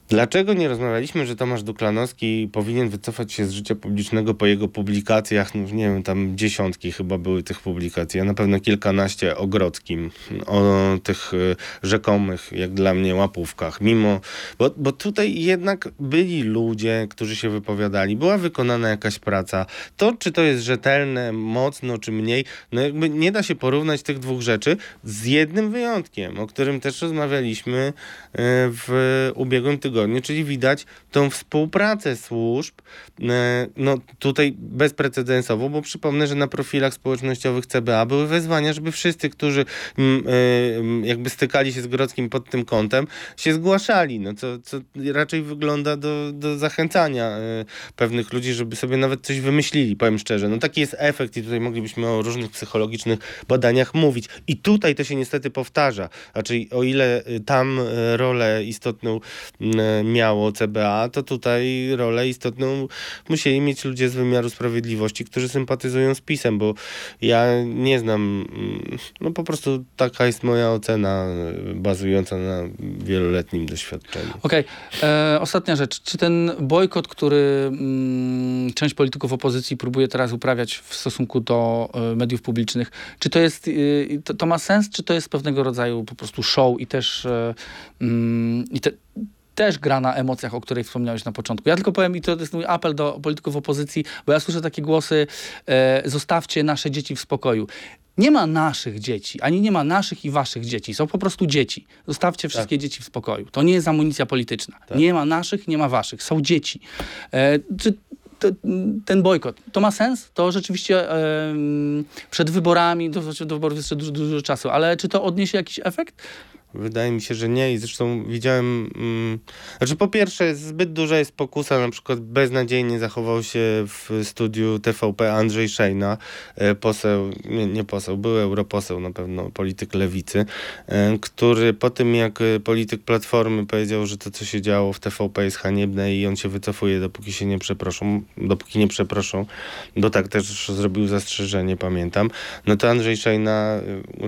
Dlaczego nie rozmawialiśmy, że Tomasz Duklanowski powinien wycofać się z życia publicznego po jego publikacjach? No, nie wiem, tam dziesiątki chyba były tych publikacji, a na pewno kilkanaście o Grodzkim, o tych y, rzekomych, jak dla mnie, łapówkach. Mimo, bo, bo tutaj jednak byli ludzie, którzy się wypowiadali, była wykonana jakaś praca. To, czy to jest rzetelne, mocno, czy mniej, no jakby nie da się porównać tych dwóch rzeczy z jednym wyjątkiem, o którym też rozmawialiśmy y, w ubiegłym tygodniu tygodniu, czyli widać tą współpracę służb, e, no tutaj bezprecedensowo, bo przypomnę, że na profilach społecznościowych CBA były wezwania, żeby wszyscy, którzy mm, e, jakby stykali się z Grodzkim pod tym kątem, się zgłaszali, no co, co raczej wygląda do, do zachęcania e, pewnych ludzi, żeby sobie nawet coś wymyślili, powiem szczerze. No taki jest efekt i tutaj moglibyśmy o różnych psychologicznych badaniach mówić. I tutaj to się niestety powtarza. Znaczy, o ile tam rolę istotną miało CBA, to tutaj rolę istotną musieli mieć ludzie z wymiaru sprawiedliwości, którzy sympatyzują z PiSem, bo ja nie znam, mm, no po prostu taka jest moja ocena bazująca na wieloletnim doświadczeniu. Okej, okay. E, ostatnia rzecz. Czy ten bojkot, który mm, część polityków opozycji próbuje teraz uprawiać w stosunku do e, mediów publicznych, czy to jest, e, to, to, ma sens, czy to jest pewnego rodzaju po prostu show i też mm, i te, też gra na emocjach, o której wspomniałeś na początku. Ja tylko powiem, i to jest mój apel do polityków opozycji, bo ja słyszę takie głosy, e, zostawcie nasze dzieci w spokoju. Nie ma naszych dzieci, ani nie ma naszych i waszych dzieci. Są po prostu dzieci. Zostawcie wszystkie dzieci w spokoju. To nie jest amunicja polityczna. Nie ma naszych, nie ma waszych. Są dzieci. E, czy to, ten bojkot, to ma sens? To rzeczywiście em, przed wyborami, do, do wyborów jest jeszcze dużo, dużo czasu, ale czy to odniesie jakiś efekt? Wydaje mi się, że nie i zresztą widziałem, mm, znaczy po pierwsze zbyt duża jest pokusa, na przykład beznadziejnie zachował się w studiu TVP Andrzej Szejna, e, poseł, nie, nie poseł, był europoseł na pewno, polityk lewicy, e, który po tym jak e, polityk Platformy powiedział, że to co się działo w TVP jest haniebne i on się wycofuje, dopóki się nie przeproszą, dopóki nie przeproszą, bo tak też zrobił zastrzeżenie, pamiętam, no to Andrzej Szejna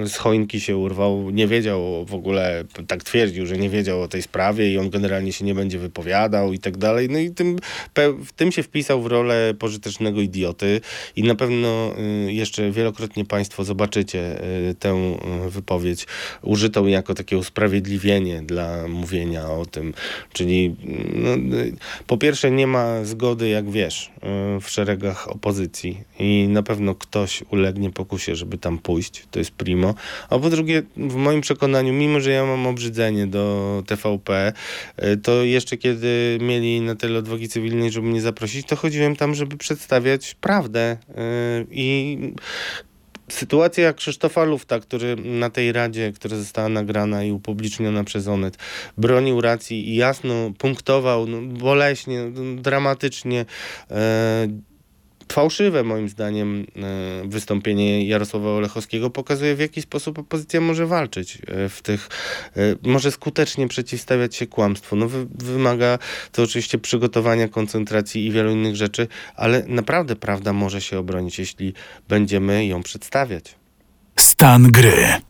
z choinki się urwał, nie wiedział w ogóle, tak twierdził, że nie wiedział o tej sprawie i on generalnie się nie będzie wypowiadał i tak dalej. No i tym, w tym się wpisał w rolę pożytecznego idioty i na pewno y, jeszcze wielokrotnie Państwo zobaczycie y, tę y, wypowiedź użytą jako takie usprawiedliwienie dla mówienia o tym. Czyli no, y, po pierwsze nie ma zgody, jak wiesz, w szeregach opozycji i na pewno ktoś ulegnie pokusie, żeby tam pójść. To jest primo. A po drugie, w moim przekonaniu, mimo że ja mam obrzydzenie do TVP, y, to jeszcze kiedy mieli na tyle odwagi cywilnej, żeby mnie zaprosić, to chodziłem tam, żeby przedstawiać prawdę. y, I sytuacja Krzysztofa Lufta, który na tej radzie, która została nagrana i upubliczniona przez Onet, bronił racji i jasno punktował, no, boleśnie, no, dramatycznie, e, fałszywe moim zdaniem e, wystąpienie Jarosława Olechowskiego pokazuje w jaki sposób opozycja może walczyć e, w tych, e, może skutecznie przeciwstawiać się kłamstwu. No wy, wymaga to oczywiście przygotowania, koncentracji i wielu innych rzeczy, ale naprawdę prawda może się obronić, jeśli będziemy ją przedstawiać. Stan gry.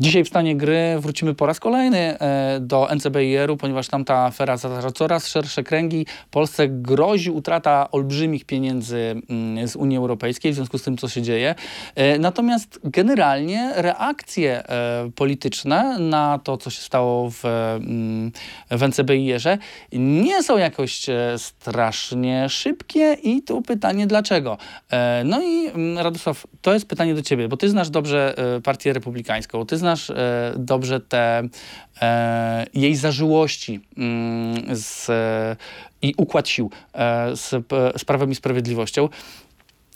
Dzisiaj w stanie gry wrócimy po raz kolejny e, do NCBIR-u, ponieważ tam ta afera zatacza coraz szersze kręgi. Polsce grozi utrata olbrzymich pieniędzy mm, z Unii Europejskiej w związku z tym, co się dzieje. E, Natomiast generalnie reakcje e, polityczne na to, co się stało w, mm, w NCBIR-ze nie są jakoś strasznie szybkie i tu pytanie dlaczego. No i mm, Radosław, to jest pytanie do ciebie, bo ty znasz dobrze partię republikańską, ty znasz e, dobrze te e, jej zażyłości mm, z, e, i układ sił z, z Prawem i Sprawiedliwością.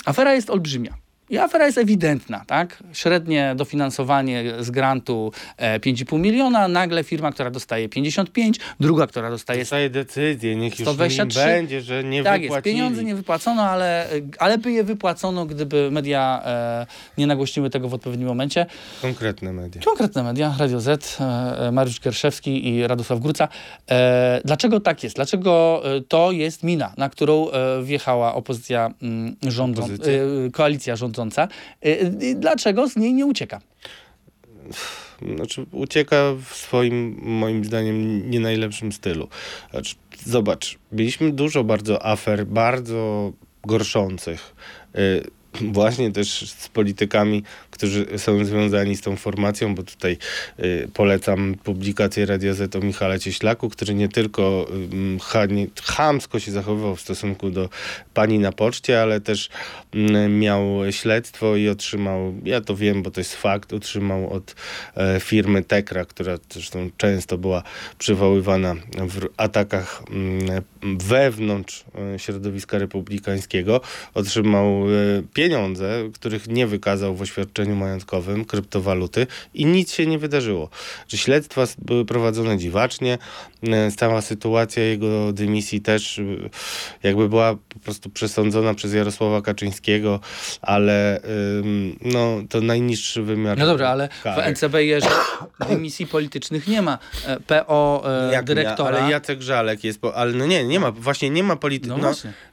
Afera jest olbrzymia. I afera jest ewidentna, tak? Średnie dofinansowanie z grantu e, 5,5 miliona, nagle firma, która dostaje 55, druga, która dostaje Dostaje decyzję, niech już 123. im będzie, że nie tak jest, wypłacili. pieniądze nie wypłacono, ale, ale by je wypłacono, gdyby media e, nie nagłośniły tego w odpowiednim momencie. Konkretne media. Konkretne media, Radio Z, e, e, Mariusz Kierszewski i Radosław Gruca. E, dlaczego tak jest? Dlaczego e, to jest mina, na którą e, wjechała opozycja mm, rządzą, Opozycja? e, koalicja rządząca? E, i dlaczego z niej nie ucieka? Znaczy, ucieka w swoim, moim zdaniem, nie najlepszym stylu. Znaczy, zobacz, mieliśmy dużo bardzo afer, bardzo gorszących. Właśnie też z politykami, którzy są związani z tą formacją, bo tutaj y, polecam publikację Radia Z o Michale Cieślaku, który nie tylko chamsko się zachowywał w stosunku do pani na poczcie, ale też mm, miał śledztwo i otrzymał, ja to wiem, bo to jest fakt, otrzymał od e, firmy Tekra, która zresztą często była przywoływana w atakach mm, wewnątrz e, środowiska republikańskiego, otrzymał e, pieniądze, których nie wykazał w oświadczeniu majątkowym, kryptowaluty i nic się nie wydarzyło. Że śledztwa były prowadzone dziwacznie, e, cała sytuacja jego dymisji też jakby była po prostu przesądzona przez Jarosława Kaczyńskiego, ale no, to najniższy wymiar No dobrze, ale w kary. NCBR dymisji politycznych nie ma. PO dyrektora... Nie, ale Jacek Żalek jest, ale no nie, nie ma, właśnie nie ma polityki. No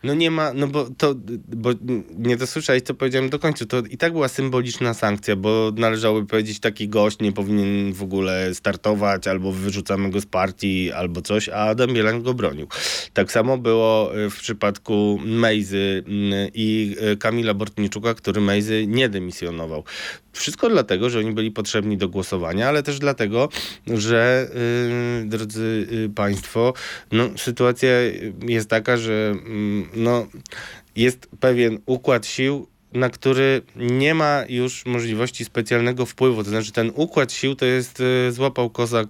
No, no nie ma, no bo to, bo nie dosłyszałeś, co powiedziałem do końca, to i tak była symboliczna sankcja, bo należałoby powiedzieć, taki gość nie powinien w ogóle startować, albo wyrzucamy go z partii, albo coś, a Adam Bielan go bronił. Tak samo było y, w przypadku Mejzy mm, i y, Kamila Bortniczuka, który Mejzy nie dymisjonował. Wszystko dlatego, że oni byli potrzebni do głosowania, ale też dlatego, że yy, drodzy yy, Państwo, no, sytuacja jest taka, że yy, no, jest pewien układ sił, na który nie ma już możliwości specjalnego wpływu. To znaczy ten układ sił to jest yy, złapał kozak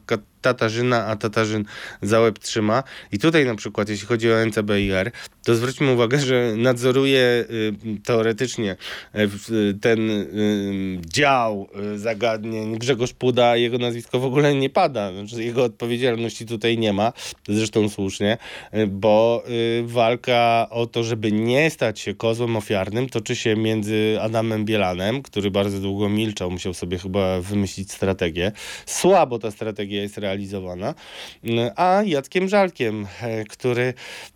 Tatarzyna, a Tatarzyn za łeb trzyma. I tutaj na przykład, jeśli chodzi o NCBIR, to zwróćmy uwagę, że nadzoruje y, teoretycznie y, ten y, dział y, zagadnień Grzegorz Puda, jego nazwisko w ogóle nie pada. Znaczy, jego odpowiedzialności tutaj nie ma, zresztą słusznie, bo walka o to, żeby nie stać się kozłem ofiarnym, toczy się między Adamem Bielanem, który bardzo długo milczał, musiał sobie chyba wymyślić strategię. Słabo ta strategia jest realizowana, a Jackiem Żalkiem, e, który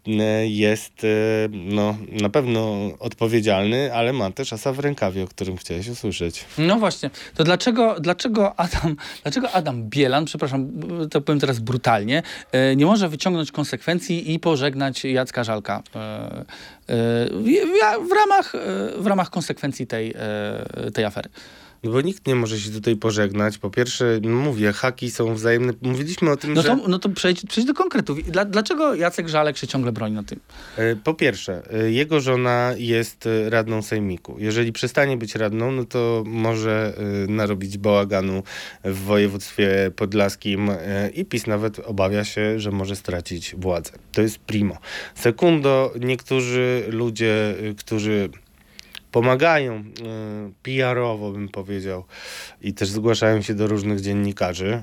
e, jest e, no, na pewno odpowiedzialny, ale ma też asa w rękawie, o którym chciałeś usłyszeć. No właśnie, to dlaczego, dlaczego, Adam, dlaczego Adam Bielan, przepraszam, to powiem teraz brutalnie, nie może wyciągnąć konsekwencji i pożegnać Jacka Żalka w ramach, w ramach konsekwencji tej, tej afery? No bo nikt nie może się tutaj pożegnać. Po pierwsze, mówię, haki są wzajemne. Mówiliśmy o tym, no że... To, no to przejdź, przejdź do konkretów. Dla, dlaczego Jacek Żalek się ciągle broni na tym? E, po pierwsze, e, jego żona jest e, radną sejmiku. Jeżeli przestanie być radną, no to może narobić bałaganu w województwie podlaskim i PiS nawet obawia się, że może stracić władzę. To jest primo. Sekundo, niektórzy ludzie, którzy pomagają y, PR-owo, bym powiedział, i też zgłaszają się do różnych dziennikarzy.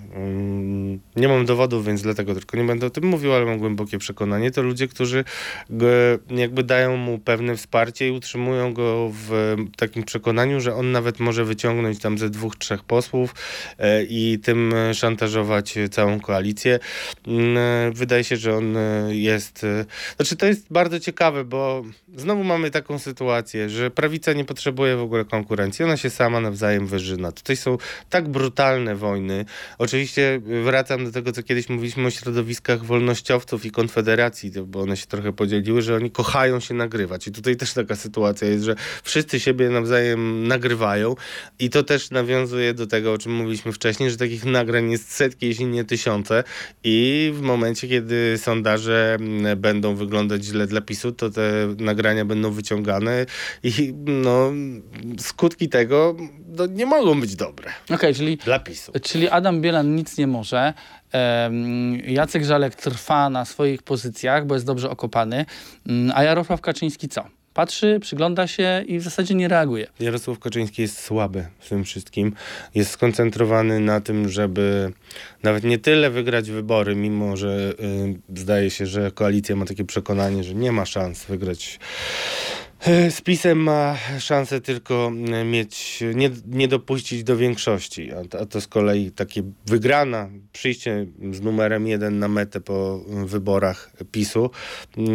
Y, nie mam dowodów, więc dlatego tylko nie będę o tym mówił, ale mam głębokie przekonanie. To ludzie, którzy jakby dają mu pewne wsparcie i utrzymują go w takim przekonaniu, że on nawet może wyciągnąć tam ze dwóch, trzech posłów y, i tym szantażować całą koalicję. Wydaje się, że on jest... Znaczy to jest bardzo ciekawe, bo znowu mamy taką sytuację, że prawie prawica nie potrzebuje w ogóle konkurencji, ona się sama nawzajem wyżyna. Tutaj są tak brutalne wojny. Oczywiście wracam do tego, co kiedyś mówiliśmy o środowiskach wolnościowców i konfederacji, bo one się trochę podzieliły, że oni kochają się nagrywać. I tutaj też taka sytuacja jest, że wszyscy siebie nawzajem nagrywają i to też nawiązuje do tego, o czym mówiliśmy wcześniej, że takich nagrań jest setki, jeśli nie tysiące i w momencie, kiedy sondaże mm, będą wyglądać źle dla PiSu, to te nagrania będą wyciągane i no, skutki tego no, nie mogą być dobre. Okay, czyli, dla PiSu. Czyli Adam Bielan nic nie może. Jacek Żalek trwa na swoich pozycjach, bo jest dobrze okopany. Mm, a Jarosław Kaczyński co? patrzy, przygląda się i w zasadzie nie reaguje. Jarosław Kaczyński jest słaby w tym wszystkim. Jest skoncentrowany na tym, żeby nawet nie tyle wygrać wybory, mimo że y, zdaje się, że koalicja ma takie przekonanie, że nie ma szans wygrać z PiSem ma szansę tylko e, mieć, nie, nie dopuścić do większości, a, a to z kolei takie wygrana, przyjście z numerem jeden na metę po wyborach PiSu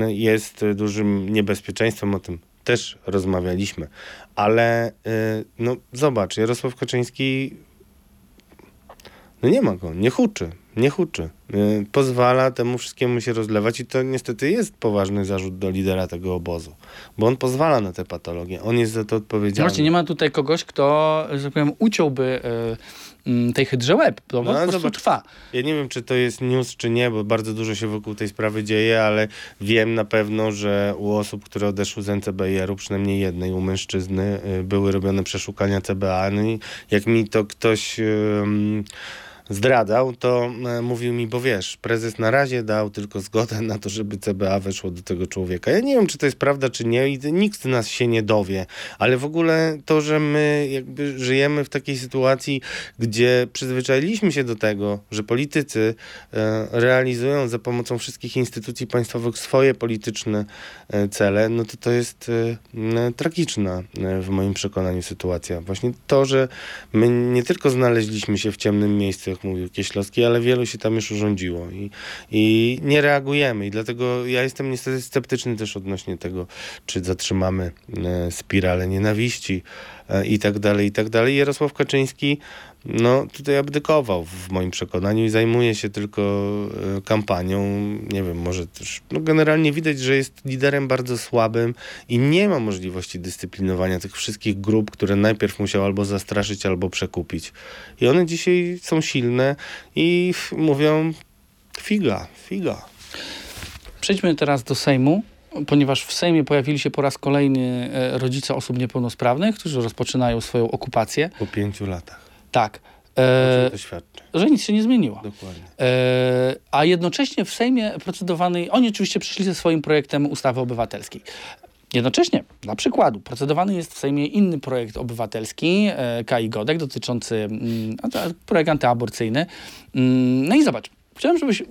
jest dużym niebezpieczeństwem, o tym też rozmawialiśmy. Ale e, no zobacz, Jarosław Kaczyński no nie ma go, nie huczy nie huczy. Y, pozwala temu wszystkiemu się rozlewać i to niestety jest poważny zarzut do lidera tego obozu, bo on pozwala na te patologie, on jest za to odpowiedzialny. Właśnie, nie ma tutaj kogoś, kto, że powiem, uciąłby y, tej hydrze łeb, to no, po prostu trwa. Ja nie wiem, czy to jest news, czy nie, bo bardzo dużo się wokół tej sprawy dzieje, ale wiem na pewno, że u osób, które odeszły z NCBR-u, przynajmniej jednej, u mężczyzny, y, były robione przeszukania CBA, no i jak mi to ktoś zdradzał, to e, mówił mi, bo wiesz, prezes na razie dał tylko zgodę na to, żeby CBA weszło do tego człowieka. Ja nie wiem, czy to jest prawda, czy nie i nikt z nas się nie dowie, ale w ogóle to, że my jakby żyjemy w takiej sytuacji, gdzie przyzwyczailiśmy się do tego, że politycy e, realizują za pomocą wszystkich instytucji państwowych swoje polityczne e, cele, no to to jest tragiczna w moim przekonaniu sytuacja. Właśnie to, że my nie tylko znaleźliśmy się w ciemnym miejscu, jak mówił Kieślowski, ale wielu się tam już urządziło i, i nie reagujemy. I dlatego ja jestem niestety sceptyczny też odnośnie tego, czy zatrzymamy e, spiralę nienawiści e, i tak dalej, i tak dalej. Jarosław Kaczyński no tutaj abdykował w moim przekonaniu i zajmuje się tylko e, kampanią. Nie wiem, może też, no generalnie widać, że jest liderem bardzo słabym i nie ma możliwości dyscyplinowania tych wszystkich grup, które najpierw musiał albo zastraszyć, albo przekupić. I one dzisiaj są silne i mówią figa, figa. Przejdźmy teraz do Sejmu, ponieważ w Sejmie pojawili się po raz kolejny e, rodzice osób niepełnosprawnych, którzy rozpoczynają swoją okupację. Po pięciu latach. Tak, e, że nic się nie zmieniło. Dokładnie. E, a jednocześnie w Sejmie procedowany, oni oczywiście przyszli ze swoim projektem ustawy obywatelskiej. Jednocześnie, dla przykładu, procedowany jest w Sejmie inny projekt obywatelski, e, Kai Godek, dotyczący mm, projekt antyaborcyjny. Mm, no i zobacz, chciałem, żebyś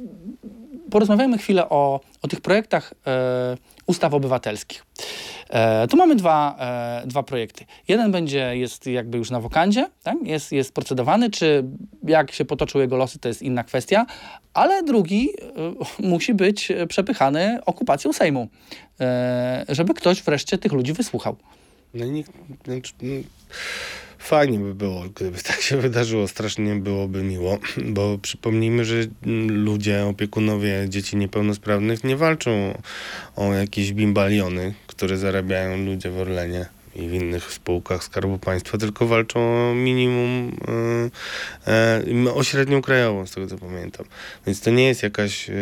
porozmawiajmy chwilę o, o tych projektach e, ustaw obywatelskich. E, tu mamy dwa, e, dwa projekty. Jeden będzie, jest jakby już na wokandzie, tak? jest, jest procedowany, czy jak się potoczą jego losy, to jest inna kwestia, ale drugi e, musi być przepychany okupacją Sejmu, e, żeby ktoś wreszcie tych ludzi wysłuchał. No nikt, no, fajnie by było, gdyby tak się wydarzyło. Strasznie byłoby miło, bo przypomnijmy, że ludzie, opiekunowie dzieci niepełnosprawnych nie walczą o jakieś bimbaliony, które zarabiają ludzie w Orlenie i w innych spółkach Skarbu Państwa, tylko walczą o minimum, e, e, o średnią krajową, z tego co pamiętam. Więc to nie jest jakaś e,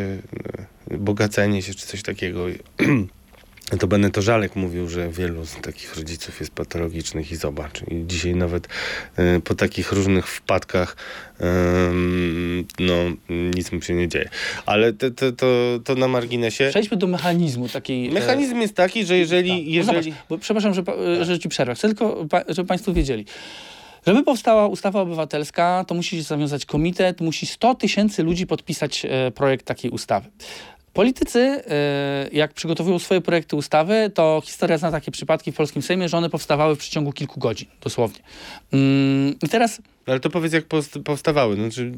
bogacenie się czy coś takiego. To Beneto Żalek mówił, że wielu z takich rodziców jest patologicznych i zobacz. I dzisiaj nawet e, po takich różnych wpadkach em, no nic mu się nie dzieje. Ale to, to, to, to na marginesie. Przejdźmy do mechanizmu takiej... e, Mechanizm jest taki, że jeżeli... Tak. Jeżeli... Zobacz, bo przepraszam, że, pa- że ci przerwę. Chcę tylko, żeby Państwo wiedzieli. Żeby powstała ustawa obywatelska, to musi się zawiązać komitet, musi 100 tysięcy ludzi podpisać e, projekt takiej ustawy. Politycy, e, jak przygotowują swoje projekty ustawy, to historia zna takie przypadki w polskim Sejmie, że one powstawały w przeciągu kilku godzin, dosłownie. Mm, I teraz Ale to powiedz, jak powstawały. Znaczy,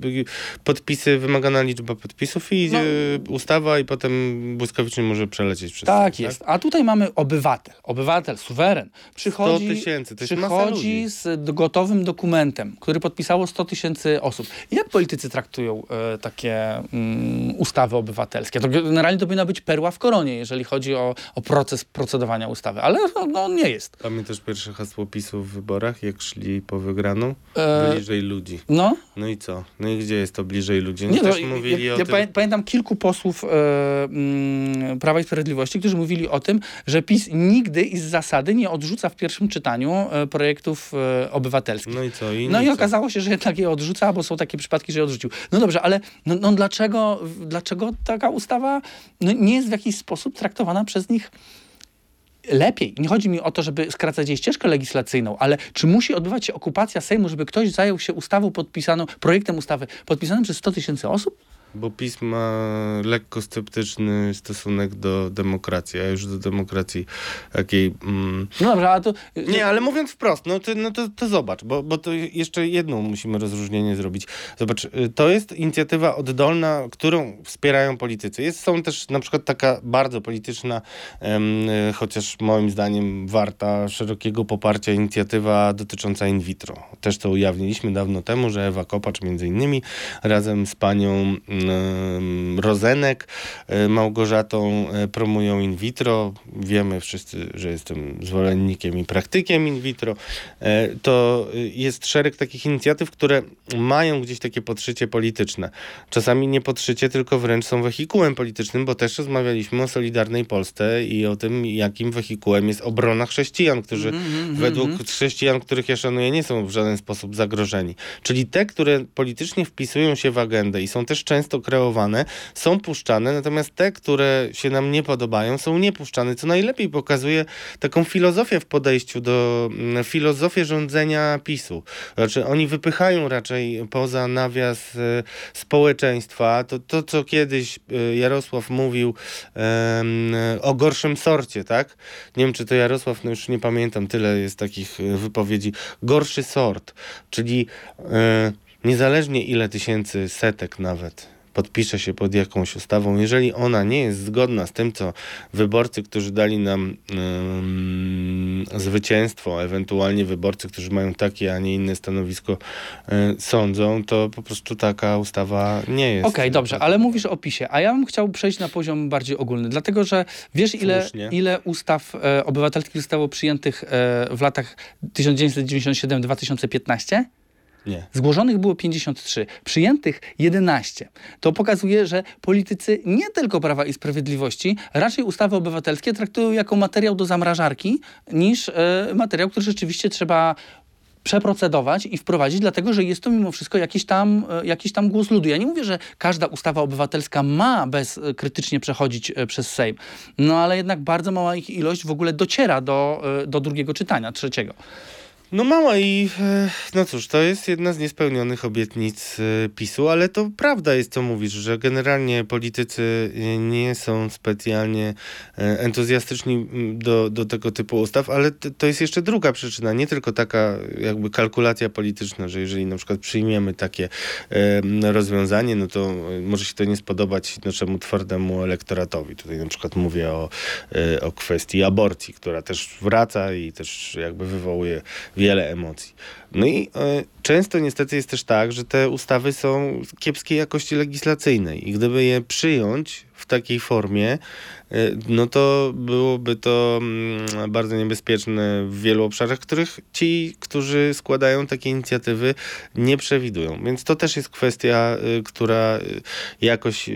podpisy, wymagana liczba podpisów i No. y, ustawa i potem błyskawicznie może przelecieć przez Tak Sejm, jest. A tutaj mamy obywatel, obywatel, suweren. Przychodzi, 100 tysięcy, to jest przychodzi z gotowym dokumentem, który podpisało 100 tysięcy osób. Jak politycy traktują e, takie mm, ustawy obywatelskie? To generalnie to powinna być perła w koronie, jeżeli chodzi o, o proces procedowania ustawy, ale no, no, nie jest. Pamiętasz pierwsze hasło PiSu w wyborach, jak szli po wygraną? E, Bliżej ludzi. no, No i co? No i gdzie jest to bliżej ludzi? Oni Nie, no, też mówili ja, o ja tym... pamię- pamiętam kilku posłów e, mm, Prawa i Sprawiedliwości, którzy mówili o tym, że PiS nigdy i z zasady nie odrzuca w pierwszym czytaniu e, projektów e, obywatelskich. No i co? I No i co? okazało się, że jednak je odrzuca, bo są takie przypadki, że je odrzucił. No dobrze, ale no, no dlaczego, dlaczego taka ustawa no, nie jest w jakiś sposób traktowana przez nich lepiej? Nie chodzi mi o to, żeby skracać jej ścieżkę legislacyjną, ale czy musi odbywać się okupacja Sejmu, żeby ktoś zajął się ustawą podpisaną, projektem ustawy podpisanym przez 100 tysięcy osób? Bo PiS ma lekko sceptyczny stosunek do demokracji, a już do demokracji takiej... Mm, No dobrze, ale to... Nie, ale mówiąc wprost, no to, no to, to zobacz, bo, bo to jeszcze jedną musimy rozróżnienie zrobić. Zobacz, y, to jest inicjatywa oddolna, którą wspierają politycy. Jest, są też na przykład taka bardzo polityczna, em, y, chociaż moim zdaniem warta szerokiego poparcia inicjatywa dotycząca in vitro. Też to ujawniliśmy dawno temu, że Ewa Kopacz między innymi razem z panią em, Rozenek, e, Małgorzatą e, promują in vitro. Wiemy wszyscy, że jestem zwolennikiem i praktykiem in vitro. E, To jest szereg takich inicjatyw, które mają gdzieś takie podszycie polityczne. Czasami nie podszycie, tylko wręcz są wehikułem politycznym, bo też rozmawialiśmy o Solidarnej Polsce i o tym, jakim wehikułem jest obrona chrześcijan, którzy Mhm, według chrześcijan, których ja szanuję, nie są w żaden sposób zagrożeni. Czyli te, które politycznie wpisują się w agendę i są też często kreowane, są puszczane, natomiast te, które się nam nie podobają, są niepuszczane, co najlepiej pokazuje taką filozofię w podejściu do mm, filozofię rządzenia PiSu. Znaczy, oni wypychają raczej poza nawias e, społeczeństwa to, to co kiedyś e, Jarosław mówił o gorszym sorcie, tak? Nie wiem, czy to Jarosław, no już nie pamiętam, tyle jest takich e, wypowiedzi. Gorszy sort, czyli niezależnie ile tysięcy, setek nawet podpisze się pod jakąś ustawą, jeżeli ona nie jest zgodna z tym, co wyborcy, którzy dali nam mm, zwycięstwo, ewentualnie wyborcy, którzy mają takie, a nie inne stanowisko, e, sądzą, to po prostu taka ustawa nie jest. Okej, dobrze, ale mówisz o PiSie, a ja bym chciał przejść na poziom bardziej ogólny, dlatego że wiesz ile, Słusznie. ile ustaw e, obywatelskich zostało przyjętych e, w latach 1997-2015? Nie. Zgłoszonych było 53, przyjętych 11. To pokazuje, że politycy nie tylko Prawa i Sprawiedliwości raczej ustawy obywatelskie traktują jako materiał do zamrażarki niż e, materiał, który rzeczywiście trzeba przeprocedować i wprowadzić, dlatego że jest to mimo wszystko jakiś tam, e, jakiś tam głos ludu. Ja nie mówię, że każda ustawa obywatelska ma bez e, przechodzić przez Sejm, no ale jednak bardzo mała ich ilość w ogóle dociera do, do drugiego czytania, trzeciego. No mała i e, no cóż, to jest jedna z niespełnionych obietnic e, PiSu, ale to prawda jest, co mówisz, że generalnie politycy e, nie są specjalnie entuzjastyczni do, do tego typu ustaw, ale to jest jeszcze druga przyczyna, nie tylko taka jakby kalkulacja polityczna, że jeżeli na przykład przyjmiemy takie rozwiązanie, no to może się to nie spodobać naszemu twardemu elektoratowi. Tutaj na przykład mówię o, o kwestii aborcji, która też wraca i też jakby wywołuje wiele emocji. No i e, często niestety jest też tak, że te ustawy są kiepskiej jakości legislacyjnej i gdyby je przyjąć w takiej formie, no to byłoby to mm, bardzo niebezpieczne w wielu obszarach, których ci, którzy składają takie inicjatywy, nie przewidują. Więc to też jest kwestia, y, która y, jakoś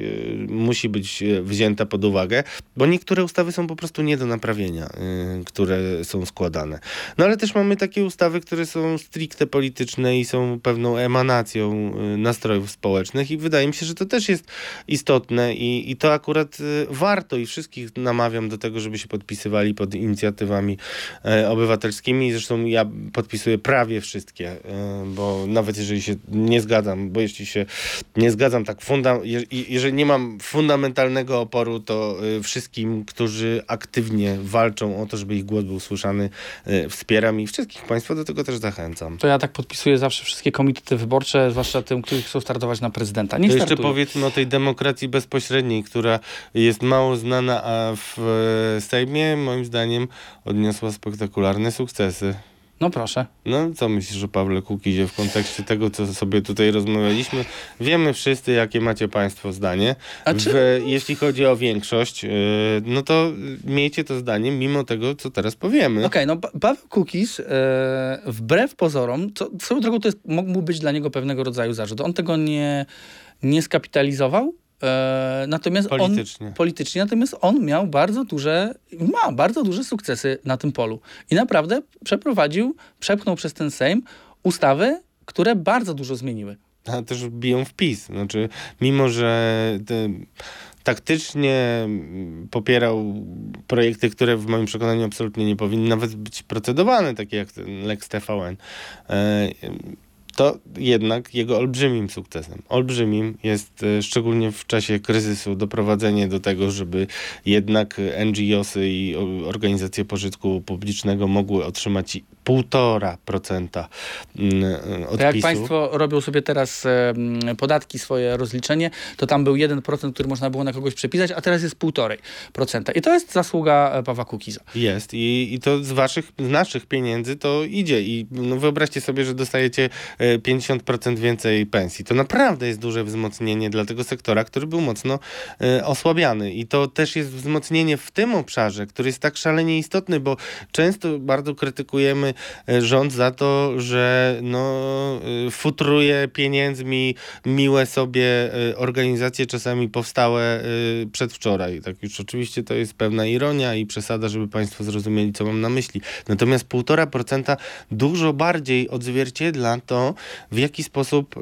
musi być wzięta pod uwagę, bo niektóre ustawy są po prostu nie do naprawienia, które są składane. No ale też mamy takie ustawy, które są stricte polityczne i są pewną emanacją nastrojów społecznych i wydaje mi się, że to też jest istotne i, i to akurat warto i wszystkich namawiam do tego, żeby się podpisywali pod inicjatywami e, obywatelskimi. Zresztą ja podpisuję prawie wszystkie, e, bo nawet jeżeli się nie zgadzam, bo jeśli się nie zgadzam tak funda je, jeżeli nie mam fundamentalnego oporu, to y, wszystkim, którzy aktywnie walczą o to, żeby ich głos był słyszany, y, wspieram i wszystkich Państwa do tego też zachęcam. To ja tak podpisuję zawsze wszystkie komitety wyborcze, zwłaszcza tym, którzy chcą startować na prezydenta. Nie To jeszcze startują. powiedzmy o tej demokracji bezpośredniej, która jest mało znana, a w e, Sejmie moim zdaniem odniosła spektakularne sukcesy. No proszę. No, co myślisz o Pawle Kukizie w kontekście tego, co sobie tutaj rozmawialiśmy? Wiemy wszyscy, jakie macie Państwo zdanie. A czy- W, jeśli chodzi o większość, yy, no to miejcie to zdanie mimo tego, co teraz powiemy. Okej, no Pa- Paweł Kukiz, e, wbrew pozorom, co, swoją drogą to jest, mógł być dla niego pewnego rodzaju zarzut. On tego nie, nie skapitalizował, e, natomiast Politycznie. on politycznie, natomiast on miał bardzo duże, ma bardzo duże sukcesy na tym polu. I naprawdę przeprowadził, przepchnął przez ten Sejm ustawy, które bardzo dużo zmieniły. a też biją w PiS. Znaczy, mimo że te, taktycznie mm, popierał projekty, które w moim przekonaniu absolutnie nie powinny nawet być procedowane, takie jak ten Lex TVN, e, to jednak jego olbrzymim sukcesem, olbrzymim jest e, szczególnie w czasie kryzysu doprowadzenie do tego, żeby jednak NGOsy i organizacje pożytku publicznego mogły otrzymać 1,5% mm, e, To jak odpisu. Państwo robią sobie teraz em, podatki, swoje rozliczenie, to tam był 1%, który można było na kogoś przepisać, a teraz jest 1,5%. I to jest zasługa e, Pawła Kukiza. Jest I, i to z waszych, z naszych pieniędzy to idzie i no wyobraźcie sobie, że dostajecie e, 50% więcej pensji. To naprawdę jest duże wzmocnienie dla tego sektora, który był mocno e, osłabiany i to też jest wzmocnienie w tym obszarze, który jest tak szalenie istotny, bo często bardzo krytykujemy e, rząd za to, że no, e, futruje pieniędzmi miłe sobie e, organizacje, czasami powstałe przedwczoraj. Tak już oczywiście to jest pewna ironia i przesada, żeby Państwo zrozumieli, co mam na myśli. Natomiast 1,5% dużo bardziej odzwierciedla to, w jaki sposób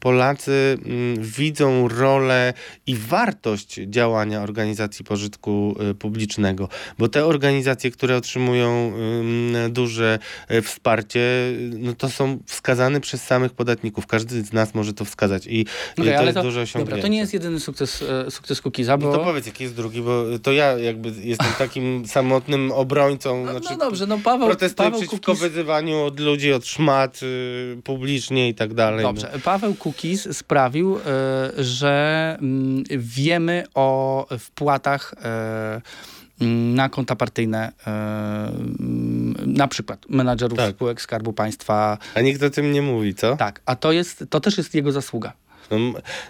Polacy widzą rolę i wartość działania organizacji pożytku publicznego. Bo te organizacje, które otrzymują ym, duże wsparcie, no to są wskazane przez samych podatników. Każdy z nas może to wskazać i, Okej, to ale jest to, duże osiągnięcie. dobra, to nie jest jedyny sukces, e, sukces Kukiza, bo... No to powiedz, jaki jest drugi, bo to ja jakby jestem takim samotnym obrońcą. no, znaczy, no dobrze, no Paweł, protestuję Paweł przeciwko Kukiz... wyzywaniu od ludzi, od szmat y, publicznie i tak dalej. Dobrze, Paweł Kukiz sprawił, e, że mm, wiemy o wpłatach e, na konta partyjne e, mm, mm, na przykład menadżerów Tak. spółek Skarbu Państwa. A nikt o tym nie mówi, co? Tak, a to jest, to też jest jego zasługa. No,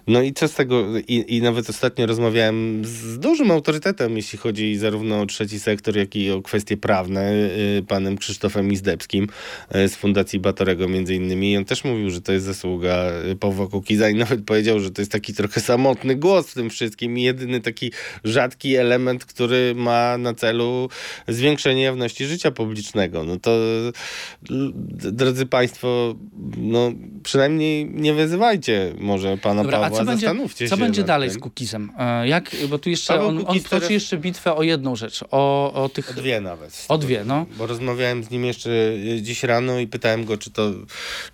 no i co z tego? I, I nawet ostatnio rozmawiałem z dużym autorytetem, jeśli chodzi zarówno o trzeci sektor, jak i o kwestie prawne, y, panem Krzysztofem Izdebskim y, z Fundacji Batorego między innymi. I on też mówił, że to jest zasługa y, Pawła Kukiza i nawet powiedział, że to jest taki trochę samotny głos w tym wszystkim i jedyny taki rzadki element, który ma na celu zwiększenie jawności życia publicznego. No to drodzy państwo, no przynajmniej nie wyzywajcie może pana Dobra, Pawła, a co będzie, zastanówcie co będzie dalej tym. z Kukizem? E, Jak, bo tu jeszcze Paweł on, on toczy teraz- jeszcze bitwę o jedną rzecz, o, o tych... O dwie nawet. O dwie, no. Bo rozmawiałem z nim jeszcze y, dziś rano i pytałem go, czy to,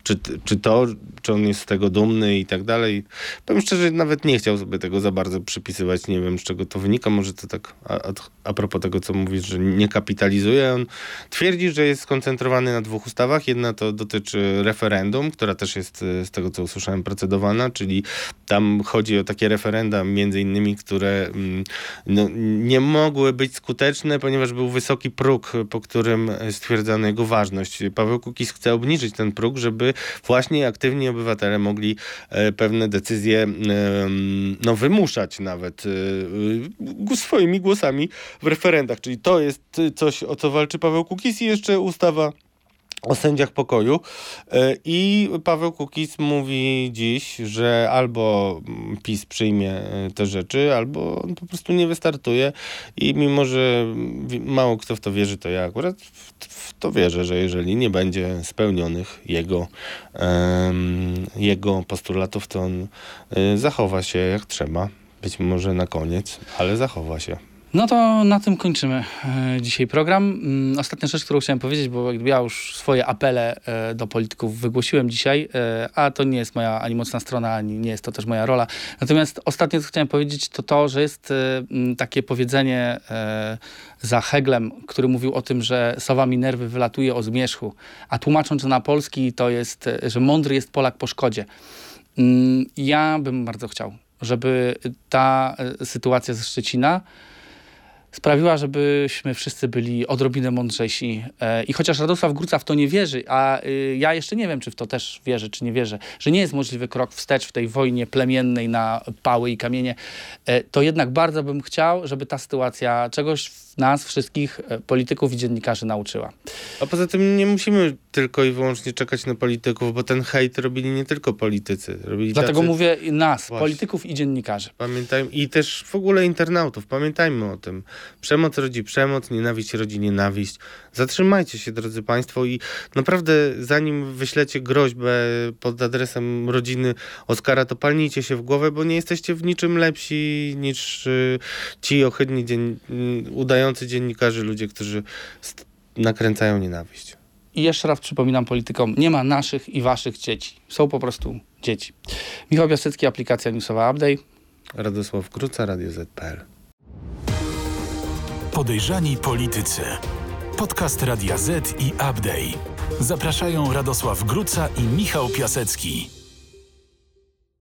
czy, czy to, czy on jest z tego dumny i tak dalej. Powiem szczerze, nawet nie chciał sobie tego za bardzo przypisywać. Nie wiem, z czego to wynika. Może to tak a, a, a propos tego, co mówisz, że nie kapitalizuje. On twierdzi, że jest skoncentrowany na dwóch ustawach. Jedna to dotyczy referendum, która też jest y, z tego, co usłyszałem, procedowana, czyli tam chodzi o takie referenda, między innymi, które mm, no, nie mogły być skuteczne, ponieważ był wysoki próg, po którym stwierdzano jego ważność. Paweł Kukiz chce obniżyć ten próg, żeby właśnie aktywni obywatele mogli e, pewne decyzje em, no, wymuszać nawet e, e, swoimi głosami w referendach. Czyli to jest coś, o co walczy Paweł Kukiz i jeszcze ustawa o sędziach pokoju. E, I Paweł Kukiz mówi dziś, że albo PiS przyjmie e, te rzeczy, albo on po prostu nie wystartuje. I mimo, że mało kto w to wierzy, to ja akurat w, to wierzę, że jeżeli nie będzie spełnionych jego, em, jego postulatów, to on e, zachowa się jak trzeba. Być może na koniec, ale zachowa się. No to na tym kończymy e, dzisiaj program. Mm, Ostatnia rzecz, którą chciałem powiedzieć, bo ja już swoje apele e, do polityków wygłosiłem dzisiaj, e, a to nie jest moja ani mocna strona, ani nie jest to też moja rola. Natomiast ostatnie, co chciałem powiedzieć, to to, że jest takie powiedzenie za Heglem, który mówił o tym, że sowa mi nerwy wylatuje o zmierzchu, a tłumacząc na polski, to jest, że mądry jest Polak po szkodzie. Mm, Ja bym bardzo chciał, żeby ta sytuacja ze Szczecina sprawiła, żebyśmy wszyscy byli odrobinę mądrzejsi. E, I chociaż Radosław Gruca w to nie wierzy, a y, ja jeszcze nie wiem, czy w to też wierzy, czy nie wierzy, że nie jest możliwy krok wstecz w tej wojnie plemiennej na pały i kamienie, e, to jednak bardzo bym chciał, żeby ta sytuacja czegoś nas, wszystkich e, polityków i dziennikarzy nauczyła. A poza tym nie musimy tylko i wyłącznie czekać na polityków, bo ten hejt robili nie tylko politycy. Robili Dlatego tacy, mówię nas, Właśnie. polityków i dziennikarzy. Pamiętajmy, i też w ogóle internautów, pamiętajmy o tym. Przemoc rodzi przemoc, nienawiść rodzi nienawiść. Zatrzymajcie się, drodzy Państwo, i naprawdę zanim wyślecie groźbę pod adresem rodziny Oskara, to palnijcie się w głowę, bo nie jesteście w niczym lepsi niż y, ci ohydni dzien- y, udający dziennikarze, ludzie, którzy nakręcają nienawiść. I jeszcze raz przypominam politykom, nie ma naszych i waszych dzieci. Są po prostu dzieci. Michał Piasecki, aplikacja newsowa Update. Radosław Kruca, Radio ZPL. Podejrzani politycy. Podcast Radia Z i Update. Zapraszają Radosław Gruca i Michał Piasecki.